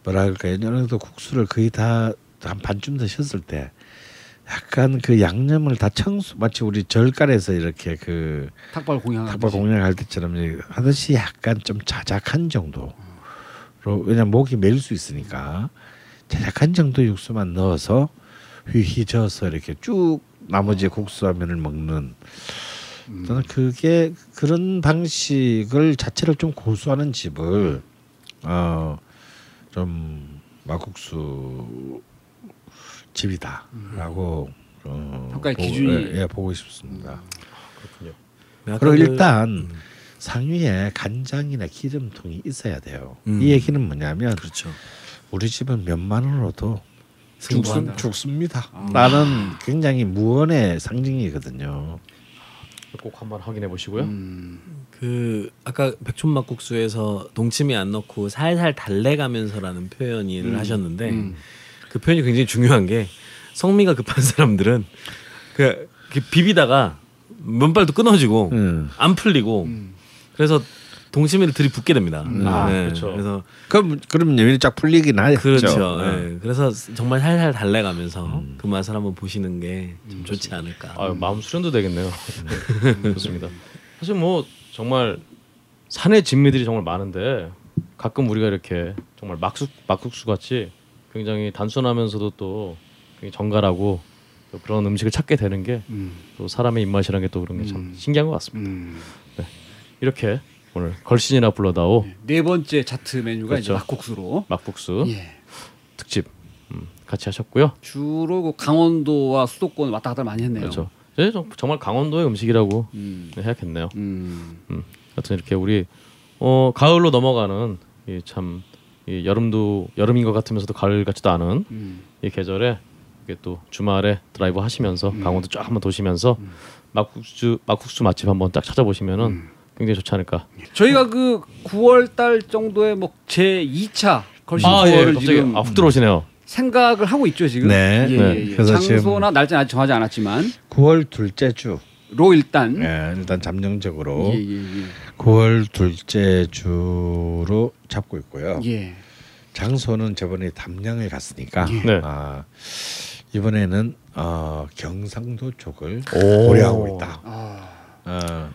뭐라 그럴까요? 어느 정도 국수를 거의 다 한 반쯤 드셨을 때 약간 그 양념을 다 청수 마치 우리 절간에서 이렇게 그 탁발 공양. 닭발 공략할 때처럼 하듯이 약간 좀 자작한 정도로 왜냐 면 목이 메일 수 있으니까. 자작한 정도 육수만 넣어서 휘휘 저어서 이렇게 쭉 나머지 국수라면을 먹는. 저는 그게 그런 방식을 자체를 좀 고수하는 집을 어좀 막국수 집이다라고 어, 평가의 보고, 기준이- 예, 예, 보고 싶습니다. 약간 그리고 그- 일단 상위에 간장이나 기름통이 있어야 돼요. 음. 이 얘기는 뭐냐면 그렇죠. 우리 집은 몇만 원으로도. 죽습, 죽습니다. 나는 굉장히 무언의 상징이거든요. 꼭 한번 확인해 보시고요. 그 아까 백촌막국수에서 동치미 안 넣고 살살 달래가면서라는 표현을 하셨는데 그 표현이 굉장히 중요한 게 성미가 급한 사람들은 그, 그 비비다가 면발도 끊어지고 음. 안 풀리고 그래서 동치미를 들이붓게 됩니다. 아, 네, 그렇죠. 그래서 그럼 그럼 여기 쫙 풀리긴 하죠. 그렇죠. 네. 네. 그래서 정말 살살 달래가면서 그 맛을 한번 보시는 게 좀 좋지 않을까. 아, 마음 수련도 되겠네요. 좋습니다. 사실 뭐 정말 산의 진미들이 정말 많은데 가끔 우리가 이렇게 정말 막국 막국수 같이 굉장히 단순하면서도 또 굉장히 정갈하고 또 그런 음식을 찾게 되는 게 또 사람의 입맛이라는 게 또 그런 게 참 신기한 것 같습니다. 음. 이렇게 오늘 걸신이나 불러다오 네 번째 차트 메뉴가 이제 그렇죠. 막국수로. 막국수 예. 특집 음, 같이 하셨고요. 주로 그 강원도와 수도권 왔다 갔다 많이 했네요. 그렇죠. 예, 정- 정말 강원도의 음식이라고 음. 해야겠네요. 음. 음, 하여튼 이렇게 우리 어 가을로 넘어가는 이참 이 여름도 여름인 것 같으면서도 가을 같지도 않은 음. 이 계절에 이게 또 주말에 드라이브 하시면서 강원도 쫙 한번 도시면서 막국수 막국수 맛집 한번 딱 찾아보시면은 굉장히 좋지 않을까. 저희가 그 9월 달 정도에 뭐제 2차 걸신 아 예, 투어를 갑자기 지금 아, 훅 들어오시네요. 생각을 하고 있죠 지금. 네. 예, 네. 예, 예. 그래서 장소나 날짜는 아직 정하지 않았지만 9월 둘째 주. 로 일단. 예, 일단 잠정적으로 예, 예, 9월 둘째 주로 잡고 있고요. 예. 예. 장소는 저번에 담양에 갔으니까 네. 아, 이번에는 어, 경상도 쪽을 오. 고려하고 있다. 아, 어,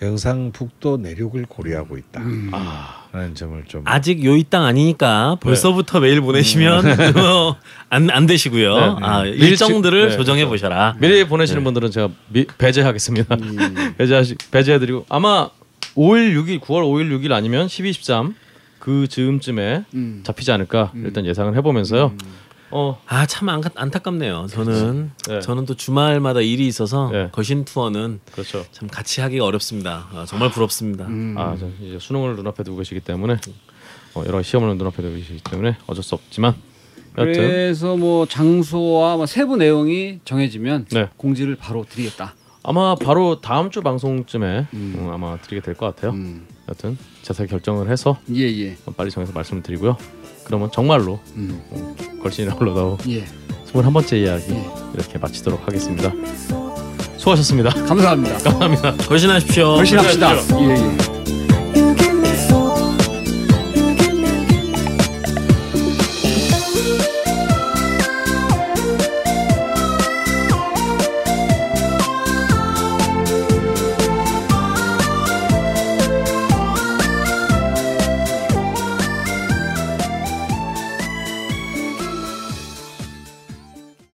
경상북도 내륙을 고려하고 있다. 음. 아, 라는 점을 좀 아직 요이 땅 아니니까 벌써부터 메일 보내시면 안, 안 되시고요. 네. 아, 네. 일정들을 네, 조정해 보셔라. 미리 보내시는 분들은 제가 미, 배제하겠습니다. 배제하시 배제해드리고 아마 5일 6일 9월 5일 6일 아니면 12, 13 그 즈음쯤에 음. 잡히지 않을까 일단 예상을 해보면서요. 어 아 참 안타깝네요. 저는 네. 저는 또 주말마다 일이 있어서 네. 거신 투어는 그렇죠. 참 같이 하기가 어렵습니다. 아, 정말 부럽습니다. 아, 저 이제 수능을 눈앞에 두고 계시기 때문에 어, 여러 시험을 눈앞에 두고 계시기 때문에 어쩔 수 없지만 여튼 그래서 뭐 장소와 뭐 세부 내용이 정해지면 네. 공지를 바로 드리겠다. 아마 바로 다음 주 방송쯤에 음, 아마 드리게 될 것 같아요. 음. 여튼 자세히 결정을 해서 예, 예. 빨리 정해서 말씀을 드리고요. 그러면 정말로 음. 걸신이 나 올라다오 예. 21번째 이야기 이렇게 마치도록 하겠습니다. 수고하셨습니다. 감사합니다. 감사합니다. 거신하십시오. 열심히 합시다. 예, 예.